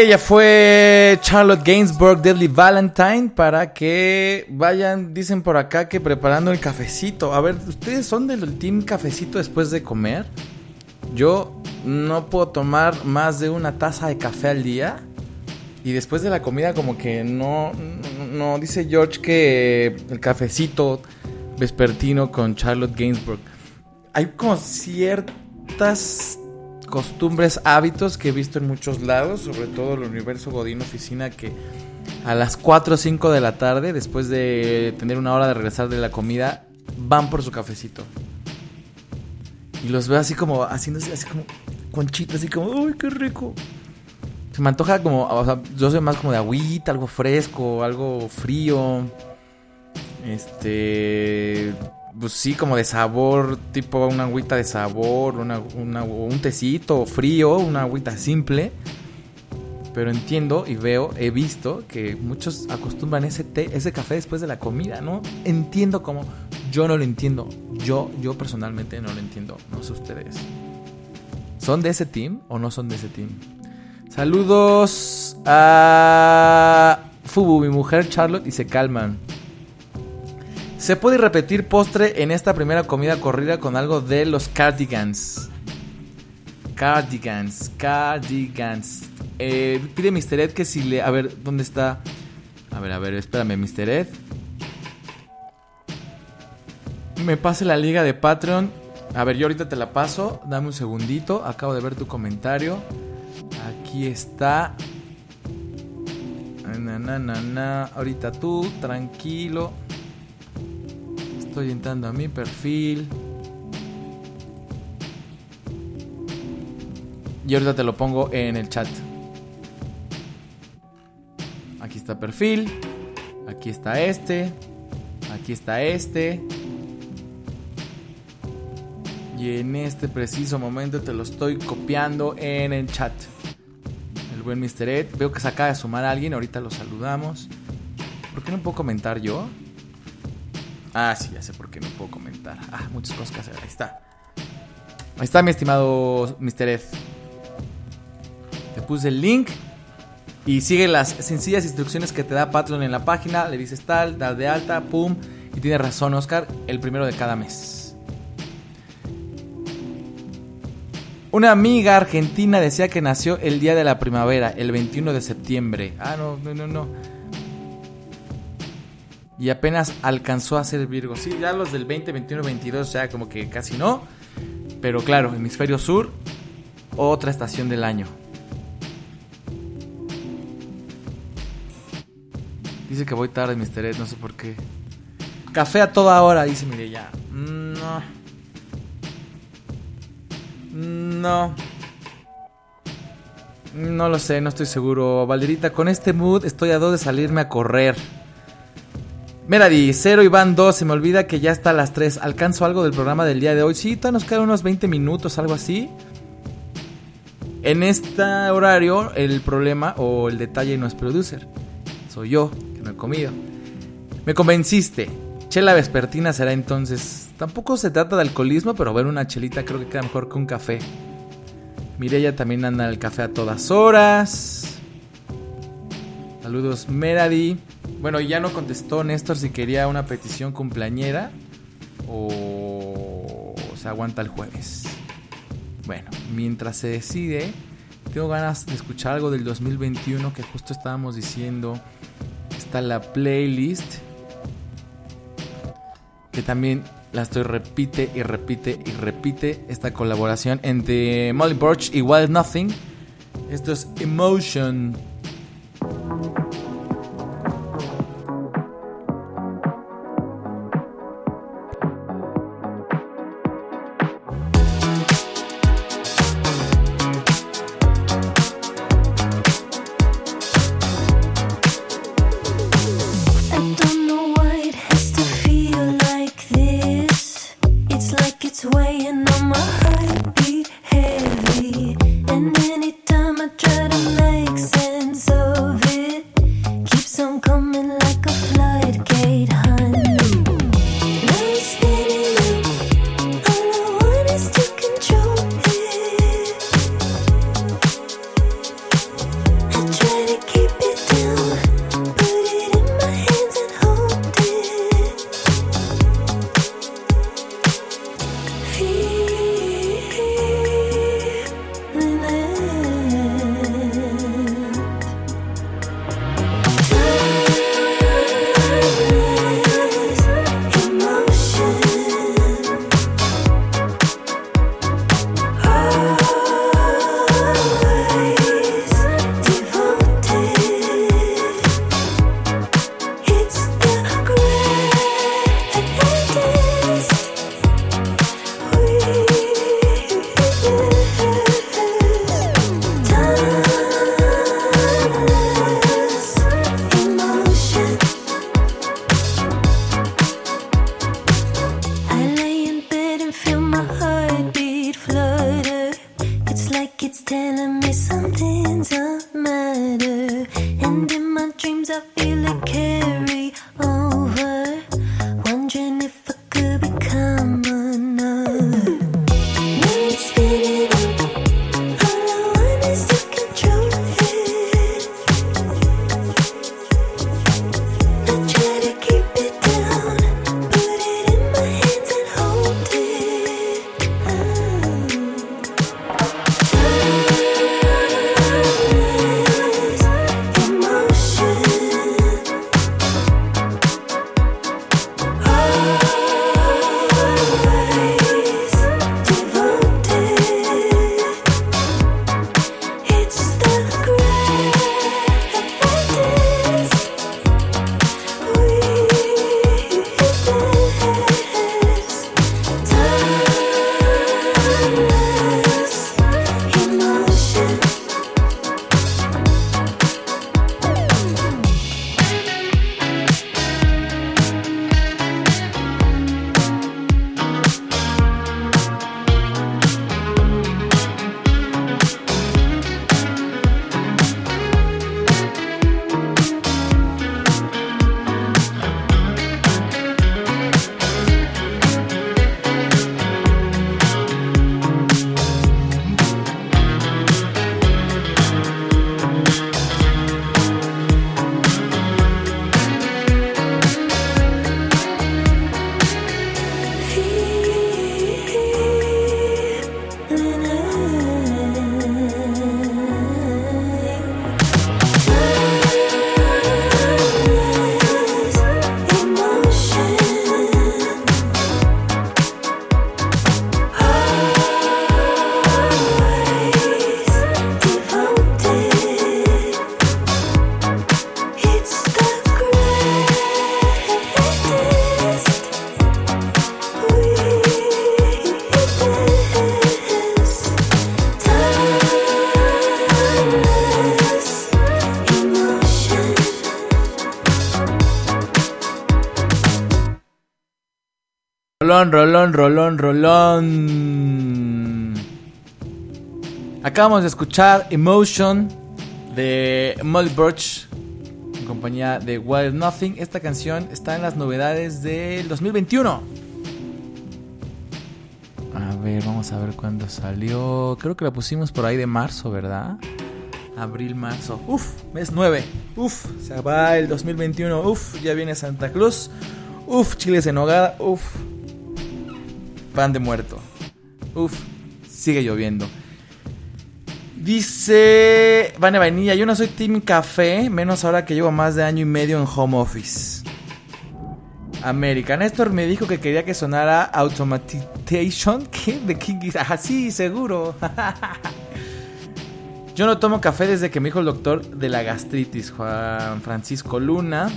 B: Ella fue Charlotte Gainsbourg, Deadly Valentine, para que vayan, dicen por acá que preparando el cafecito. A ver, ¿ustedes son del team cafecito después de comer? Yo no puedo tomar más de una taza de café al día. Y después de la comida como que no, no, dice George que el cafecito vespertino con Charlotte Gainsbourg. Hay como ciertas costumbres, hábitos que he visto en muchos lados, sobre todo el universo Godín Oficina, que a las 4 o 5 de la tarde, después de tener una hora de regresar de la comida, van por su cafecito. Y los veo así como, haciéndose así como conchitas, así como, ¡uy, qué rico! Se me antoja como, o sea, yo soy más como de agüita, algo fresco, algo frío. Este, pues sí, como de sabor, tipo una agüita de sabor, una, un tecito frío, una agüita simple. Pero entiendo y veo, he visto que muchos acostumbran ese té, ese café después de la comida, ¿no? Entiendo cómo, yo no lo entiendo. Yo, yo personalmente no lo entiendo. No sé ustedes. ¿Son de ese team o no son de ese team? Saludos a Fubu, mi mujer Charlotte, y se calman. Se puede repetir postre en esta primera comida corrida con algo de los cardigans. Cardigans, cardigans. Eh, pide Mr. Ed que si le... A ver, ¿dónde está? A ver, a ver, espérame, Mr. Ed. Me pase la liga de Patreon. A ver, yo ahorita te la paso. Dame un segundito. Acabo de ver tu comentario. Aquí está. Na, na, na, na. Ahorita tú, tranquilo. Estoy entrando a mi perfil. Y ahorita te lo pongo en el chat. Aquí está perfil. Aquí está este. Aquí está este. Y en este preciso momento te lo estoy copiando en el chat. El buen Mr. Ed. Veo que se acaba de sumar a alguien. Ahorita lo saludamos. ¿Por qué no puedo comentar yo? Ah, sí, ya sé por qué no puedo comentar. Ah, muchas cosas que hacer. Ahí está. Ahí está, mi estimado Mr. Ed. Te puse el link. Y sigue las sencillas instrucciones que te da Patreon en la página. Le dices tal, das de alta, pum. Y tiene razón, Oscar. El primero de cada mes. Una amiga argentina decía que nació el día de la primavera, el 21 de septiembre. Ah, no, no, no, no. Y apenas alcanzó a ser Virgo. Sí, ya los del 20, 21, 22 ya como que casi no. Pero claro, hemisferio sur, otra estación del año. Dice que voy tarde, Mr. Ed, no sé por qué. Café a toda hora, dice Mireya. No. No. No lo sé, no estoy seguro. Valerita, con este mood estoy a dos de salirme a correr. Meradi, 0 y van 2. Se me olvida que ya está a las 3. ¿Alcanzo algo del programa del día de hoy? Sí, todavía nos quedan unos 20 minutos, algo así. En este horario, el problema o el detalle no es producer. Soy yo, que no he comido. Me convenciste. Chela vespertina será entonces. Tampoco se trata de alcoholismo, pero ver una chelita creo que queda mejor que un café. Mireya también anda al café a todas horas. Saludos, Meradi. Bueno, ya no contestó Néstor si quería una petición cumpleañera o se aguanta el jueves. Bueno, mientras se decide, tengo ganas de escuchar algo del 2021 que justo estábamos diciendo. Está la playlist. Que también la estoy repite y repite y repite. Esta colaboración entre Molly Burch y Wild Nothing. Esto es Emotion.
F: It's telling me something's a matter, and in my dreams I feel it carry.
B: Rolón, rolón. Acabamos de escuchar Emotion de Molly Birch en compañía de Wild Nothing. Esta canción está en las novedades del 2021. A ver, vamos a ver cuándo salió. Creo que la pusimos por ahí de marzo, ¿verdad? Abril, marzo. Uf, mes 9. Uf, se va el 2021. Uf, ya viene Santa Cruz. Uf, chiles en hogada. Uf, pan de muerto. Uf, sigue lloviendo. Dice Vane Vainilla, yo no soy Team Café, menos ahora que llevo más de año y medio en home office. América. Néstor me dijo que quería que sonara Automatization. ¿Qué? ¿De quién? Ah, sí, seguro. Yo no tomo café desde que me dijo el doctor de la gastritis, Juan Francisco Luna.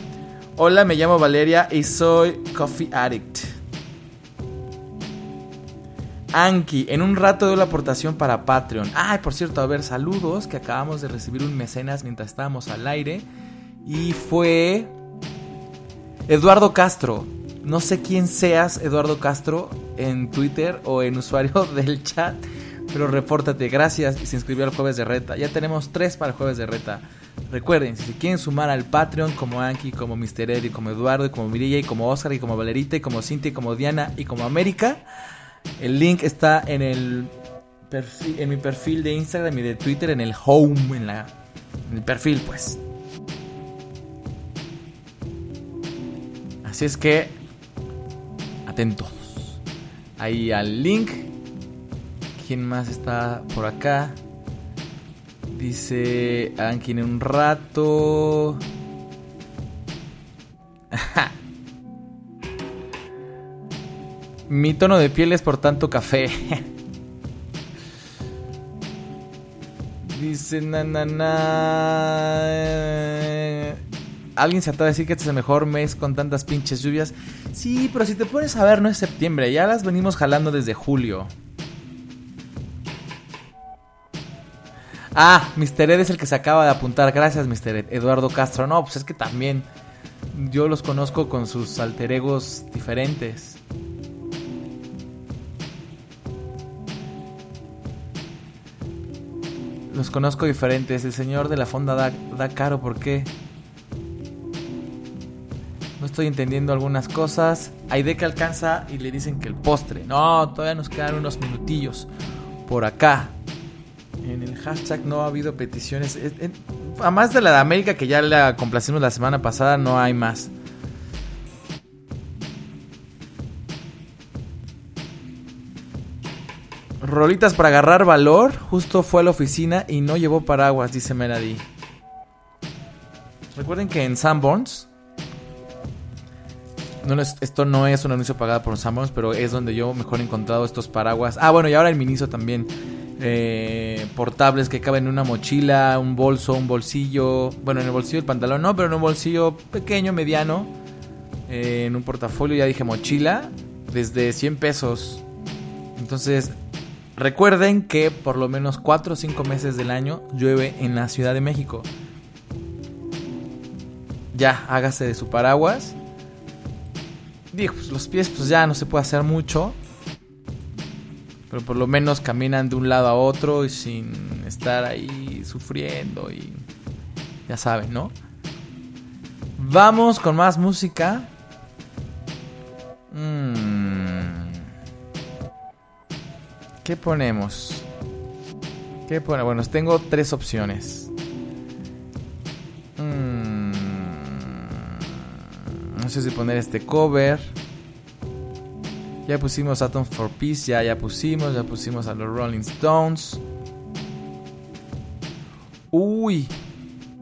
B: Hola, me llamo Valeria y soy coffee addict. Anki, en un rato doy la aportación para Patreon. Ay, por cierto, a ver, saludos, que acabamos de recibir un mecenas mientras estábamos al aire. Y fue Eduardo Castro. No sé quién seas, Eduardo Castro, en Twitter o en usuario del chat. Pero repórtate, gracias. Y se inscribió al jueves de reta. Ya tenemos tres para el jueves de reta. Recuerden, si quieren sumar al Patreon como Anki, como Mr. Eddie, como Eduardo, y como Mirilla, y como Oscar, y como Valerita, y como Cintia, y como Diana, y como América. El link está en el en mi perfil de Instagram y de Twitter, en el home, en, la, en el perfil, pues. Así es que, atentos. Ahí al link. ¿Quién más está por acá? Dice Anki en un rato. Mi tono de piel es por tanto café. Dice na na na. Alguien se atreve a decir que este es el mejor mes con tantas pinches lluvias. Sí, pero si te pones a ver, no es septiembre, ya las venimos jalando desde julio. Ah, Mr. Ed es el que se acaba de apuntar. Gracias, Mr. Ed. Eduardo Castro. No, pues es que también yo los conozco con sus alter egos diferentes. Los conozco diferentes. El señor de la fonda da, da caro, ¿por qué? No estoy entendiendo algunas cosas. Aide que alcanza y le dicen que el postre. No, todavía nos quedan unos minutillos. Por acá. En el hashtag no ha habido peticiones. A más de la de América que ya la complacimos la semana pasada, no hay más. Rolitas para agarrar valor. Justo fue a la oficina y no llevó paraguas, dice Melody. Recuerden que en Sanborns. No, es- esto no es un anuncio pagado por Sanborns, pero es donde yo mejor he encontrado estos paraguas. Ah, bueno, y ahora el Miniso también. Eh, portables que caben en una mochila, un bolso, un bolsillo. Bueno, en el bolsillo del pantalón no, pero en un bolsillo pequeño, mediano. eh, en un portafolio, ya dije mochila. Desde 100 pesos. Entonces, recuerden que por lo menos 4 o 5 meses del año llueve en la Ciudad de México. Ya, hágase de su paraguas. Digo, pues los pies pues ya no se puede hacer mucho. Pero por lo menos caminan de un lado a otro y sin estar ahí sufriendo y ya saben, ¿no? Vamos con más música. Mm. ¿Qué ponemos? ¿Qué pone? Bueno, tengo tres opciones. Mm. No sé si poner este cover. Ya pusimos Atom for Peace, ya, ya pusimos, ya pusimos a los Rolling Stones. Uy,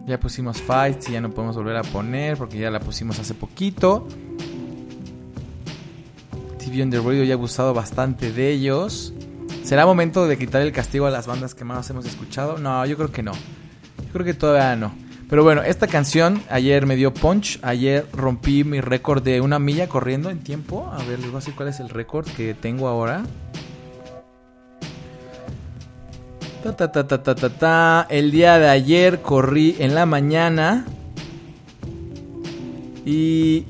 B: ya pusimos Fights y ya no podemos volver a poner porque ya la pusimos hace poquito. TV Radio ya he gustado bastante de ellos. ¿Será momento de quitar el castigo a las bandas que más hemos escuchado? No, yo creo que no. Yo creo que todavía no. Pero bueno, esta canción ayer me dio punch. Ayer rompí mi récord de una milla corriendo en tiempo. A ver, les voy a decir cuál es el récord que tengo ahora. Ta, ta, ta, ta, ta, ta, ta. El día de ayer corrí en la mañana. Y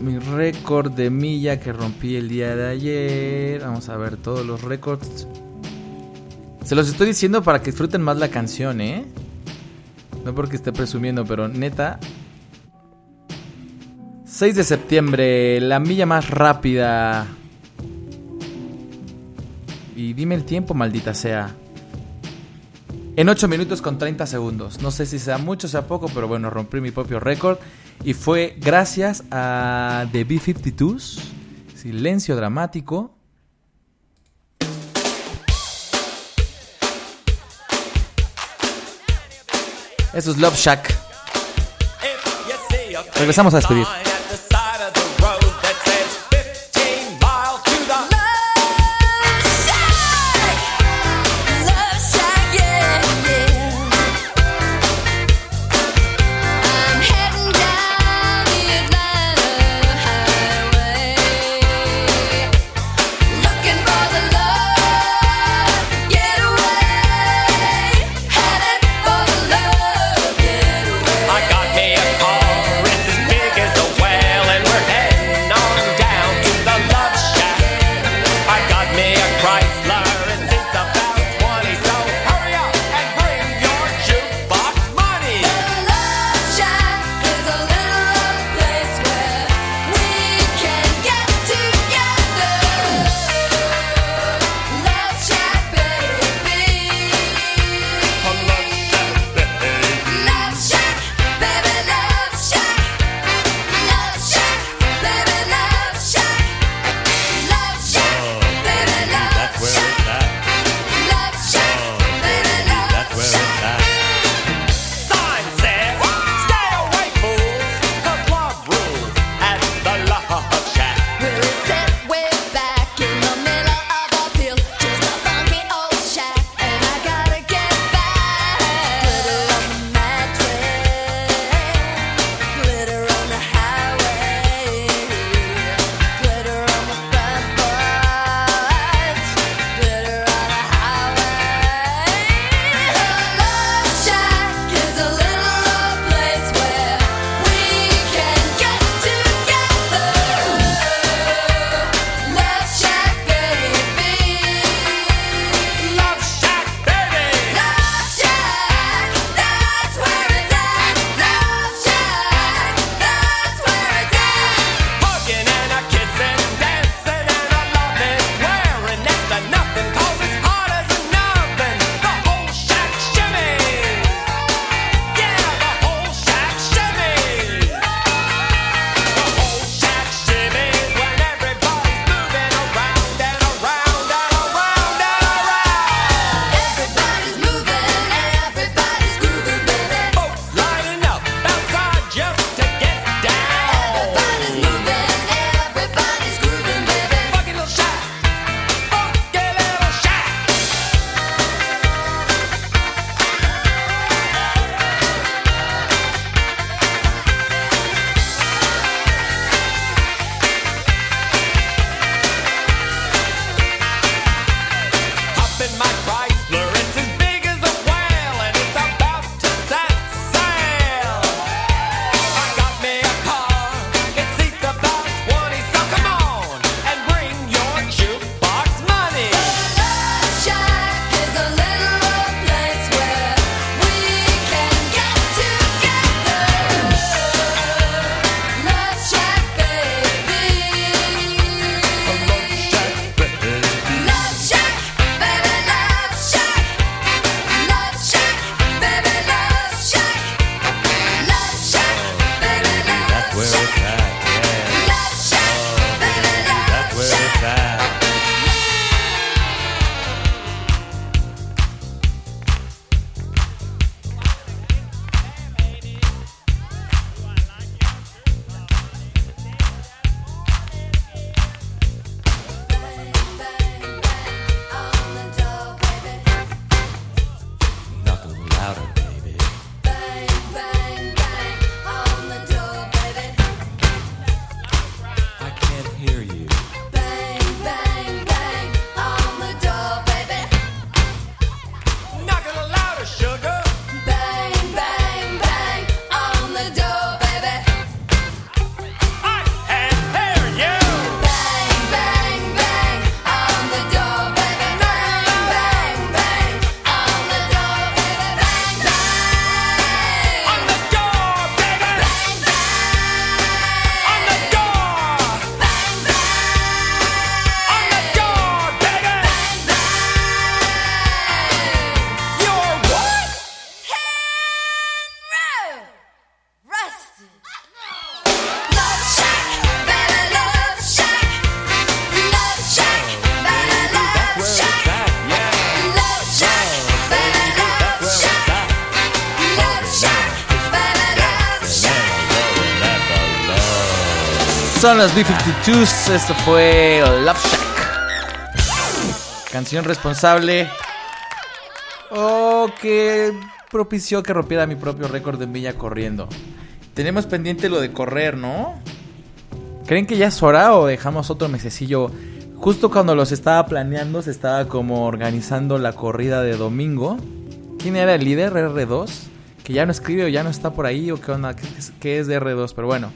B: mi récord de milla que rompí el día de ayer. Vamos a ver todos los récords. Se los estoy diciendo para que disfruten más la canción, ¿eh? No porque esté presumiendo, pero neta. 6 de septiembre, la milla más rápida. Y dime el tiempo, maldita sea. En 8 minutos con 30 segundos. No sé si sea mucho o sea poco, pero bueno, rompí mi propio récord. Y fue gracias a The B-52s. Silencio dramático. Eso es Love Shack. Regresamos a despedir. Son los B-52s, esto fue Love Shack. Canción responsable. Oh, que propició que rompiera mi propio récord en Villa corriendo. Tenemos pendiente lo de correr, ¿no? ¿Creen que ya es hora o dejamos otro mesecillo? Justo cuando los estaba planeando, se estaba como organizando la corrida de domingo. ¿Quién era el líder? ¿R2? Que ya no escribe o ya no está por ahí o qué onda, qué es de R2, pero bueno.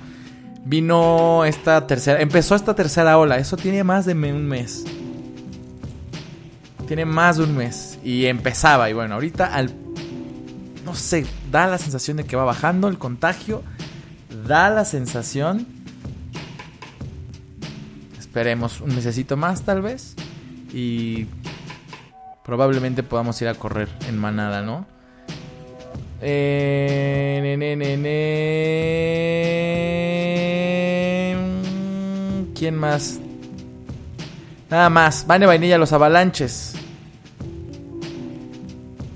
B: Vino esta tercera, empezó esta tercera ola, eso tiene más de un mes. Tiene más de un mes y empezaba y bueno, ahorita al no sé, da la sensación de que va bajando el contagio, da la sensación esperemos un mesecito más tal vez y probablemente podamos ir a correr en manada, ¿no? Eh, ne, ne, ne. ¿Quién más? Nada más. Vane Vainilla, los avalanches.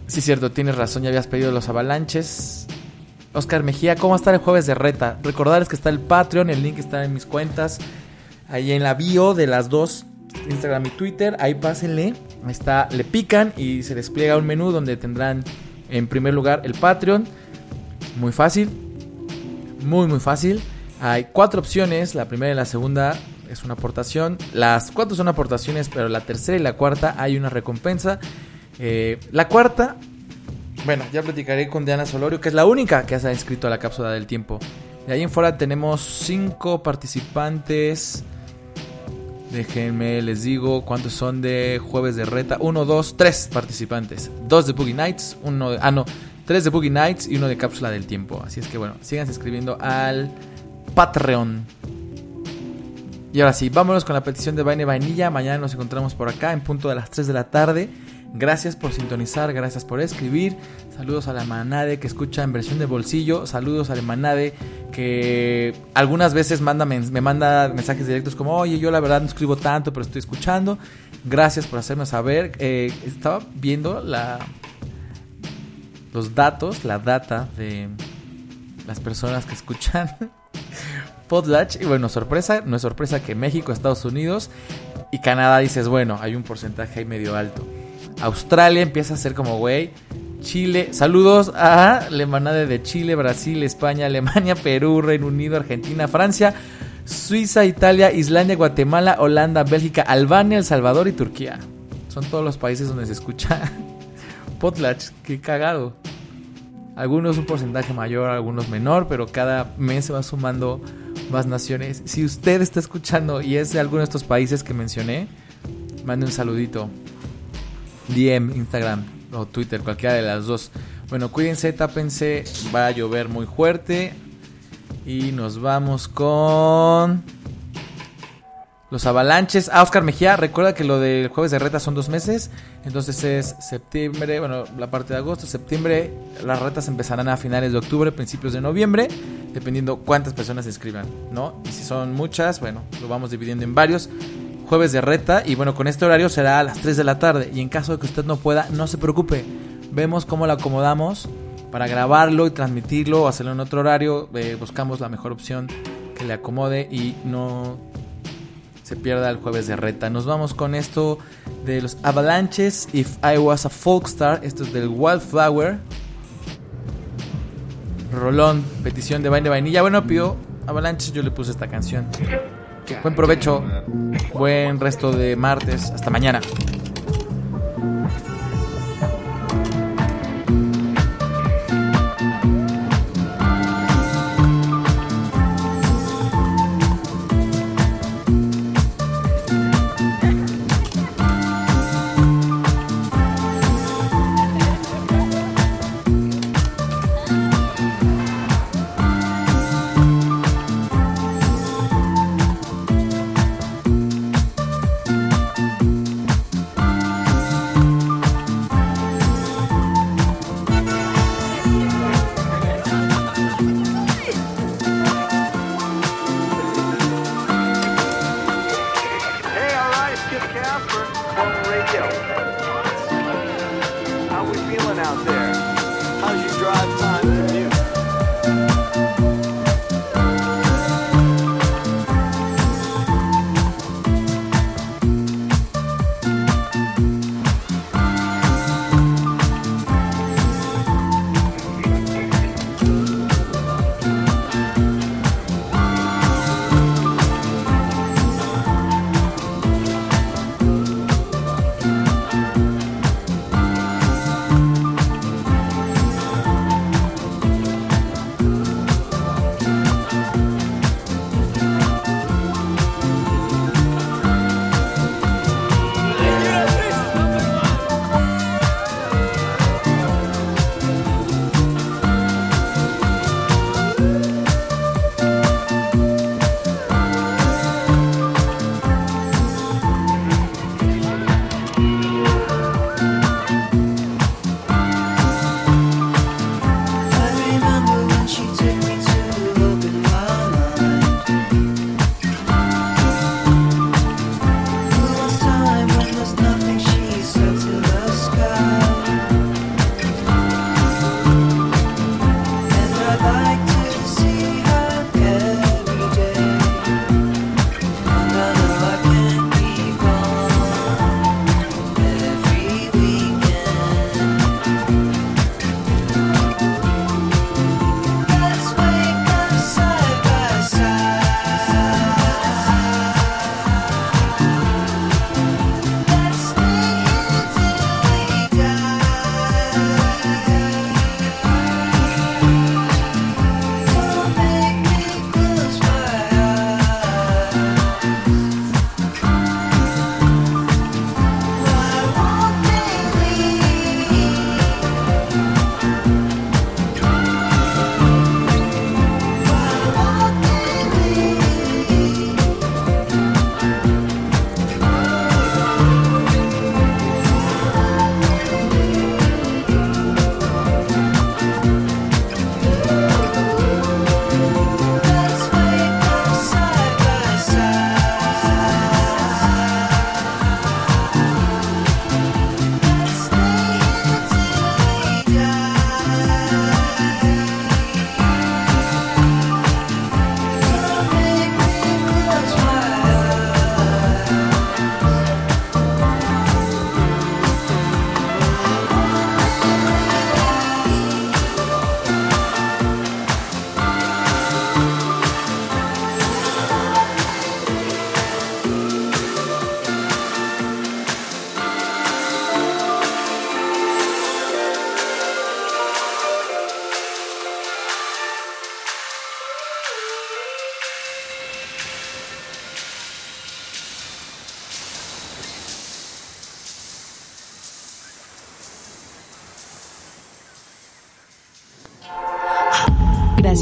B: Sí, cierto, tienes razón, ya habías pedido los avalanches. Oscar Mejía, ¿cómo está el jueves de reta? Recordarles que está el Patreon, el link está en mis cuentas. Ahí en la bio de las dos, Instagram y Twitter. Ahí pásenle. Está, le pican y se despliega un menú donde tendrán en primer lugar el Patreon. Muy fácil. Muy, muy fácil. Hay cuatro opciones. La primera y la segunda es una aportación. Las cuatro son aportaciones, pero la tercera y la cuarta hay una recompensa. Eh, la cuarta, bueno, ya platicaré con Diana Solorio, que es la única que se ha inscrito a la cápsula del tiempo. De ahí en fuera tenemos cinco participantes. Déjenme, les digo cuántos son de jueves de reta. Uno, dos, tres participantes. Dos de Boogie Nights, uno de, ah no, tres de Boogie Nights y uno de cápsula del tiempo. Así es que bueno, sigan escribiendo al Patreon. Y ahora sí, vámonos con la petición de Vaina y Vainilla. Mañana nos encontramos por acá en punto de las 3 de la tarde. Gracias por sintonizar, gracias por escribir. Saludos a la Manade que escucha en versión de bolsillo. Saludos a la Manade que algunas veces me manda mensajes directos como, oye, yo la verdad no escribo tanto, pero estoy escuchando. Gracias por hacerme saber. Eh, estaba viendo la, los datos, la data de las personas que escuchan Podlatch. Y bueno, sorpresa, no es sorpresa que México, Estados Unidos y Canadá dices, bueno, hay un porcentaje ahí medio alto. Australia empieza a ser como, güey. Chile, saludos a la manada de Chile, Brasil, España, Alemania, Perú, Reino Unido, Argentina, Francia, Suiza, Italia, Islandia, Guatemala, Holanda, Bélgica, Albania, El Salvador y Turquía. Son todos los países donde se escucha Potlatch. Qué cagado. Algunos un porcentaje mayor, algunos menor, pero cada mes se va sumando más naciones. Si usted está escuchando y es de alguno de estos países que mencioné, mande un saludito. DM, Instagram o Twitter, cualquiera de las dos. Bueno, cuídense, tápense, va a llover muy fuerte. Y nos vamos con los avalanches. Ah, Oscar Mejía, recuerda que lo del jueves de reta son dos meses. Entonces es septiembre, bueno, la parte de agosto, septiembre. Las retas empezarán a finales de octubre, principios de noviembre, dependiendo cuántas personas se inscriban, ¿no? Y si son muchas, bueno, lo vamos dividiendo en varios jueves de reta. Y bueno, con este horario será a las 3 de la tarde. Y en caso de que usted no pueda, no se preocupe. Vemos cómo lo acomodamos para grabarlo y transmitirlo o hacerlo en otro horario. Eh, buscamos la mejor opción que le acomode y no se pierda el jueves de reta. Nos vamos con esto de los Avalanches. If I Was a Folk Star. Esto es del Wildflower.
G: Rolón, petición de baile de vainilla. Bueno, pidió Avalanche, yo le puse esta canción. Buen provecho, buen resto de martes. Hasta mañana.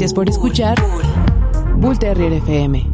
A: Gracias por escuchar Bull Terrier FM.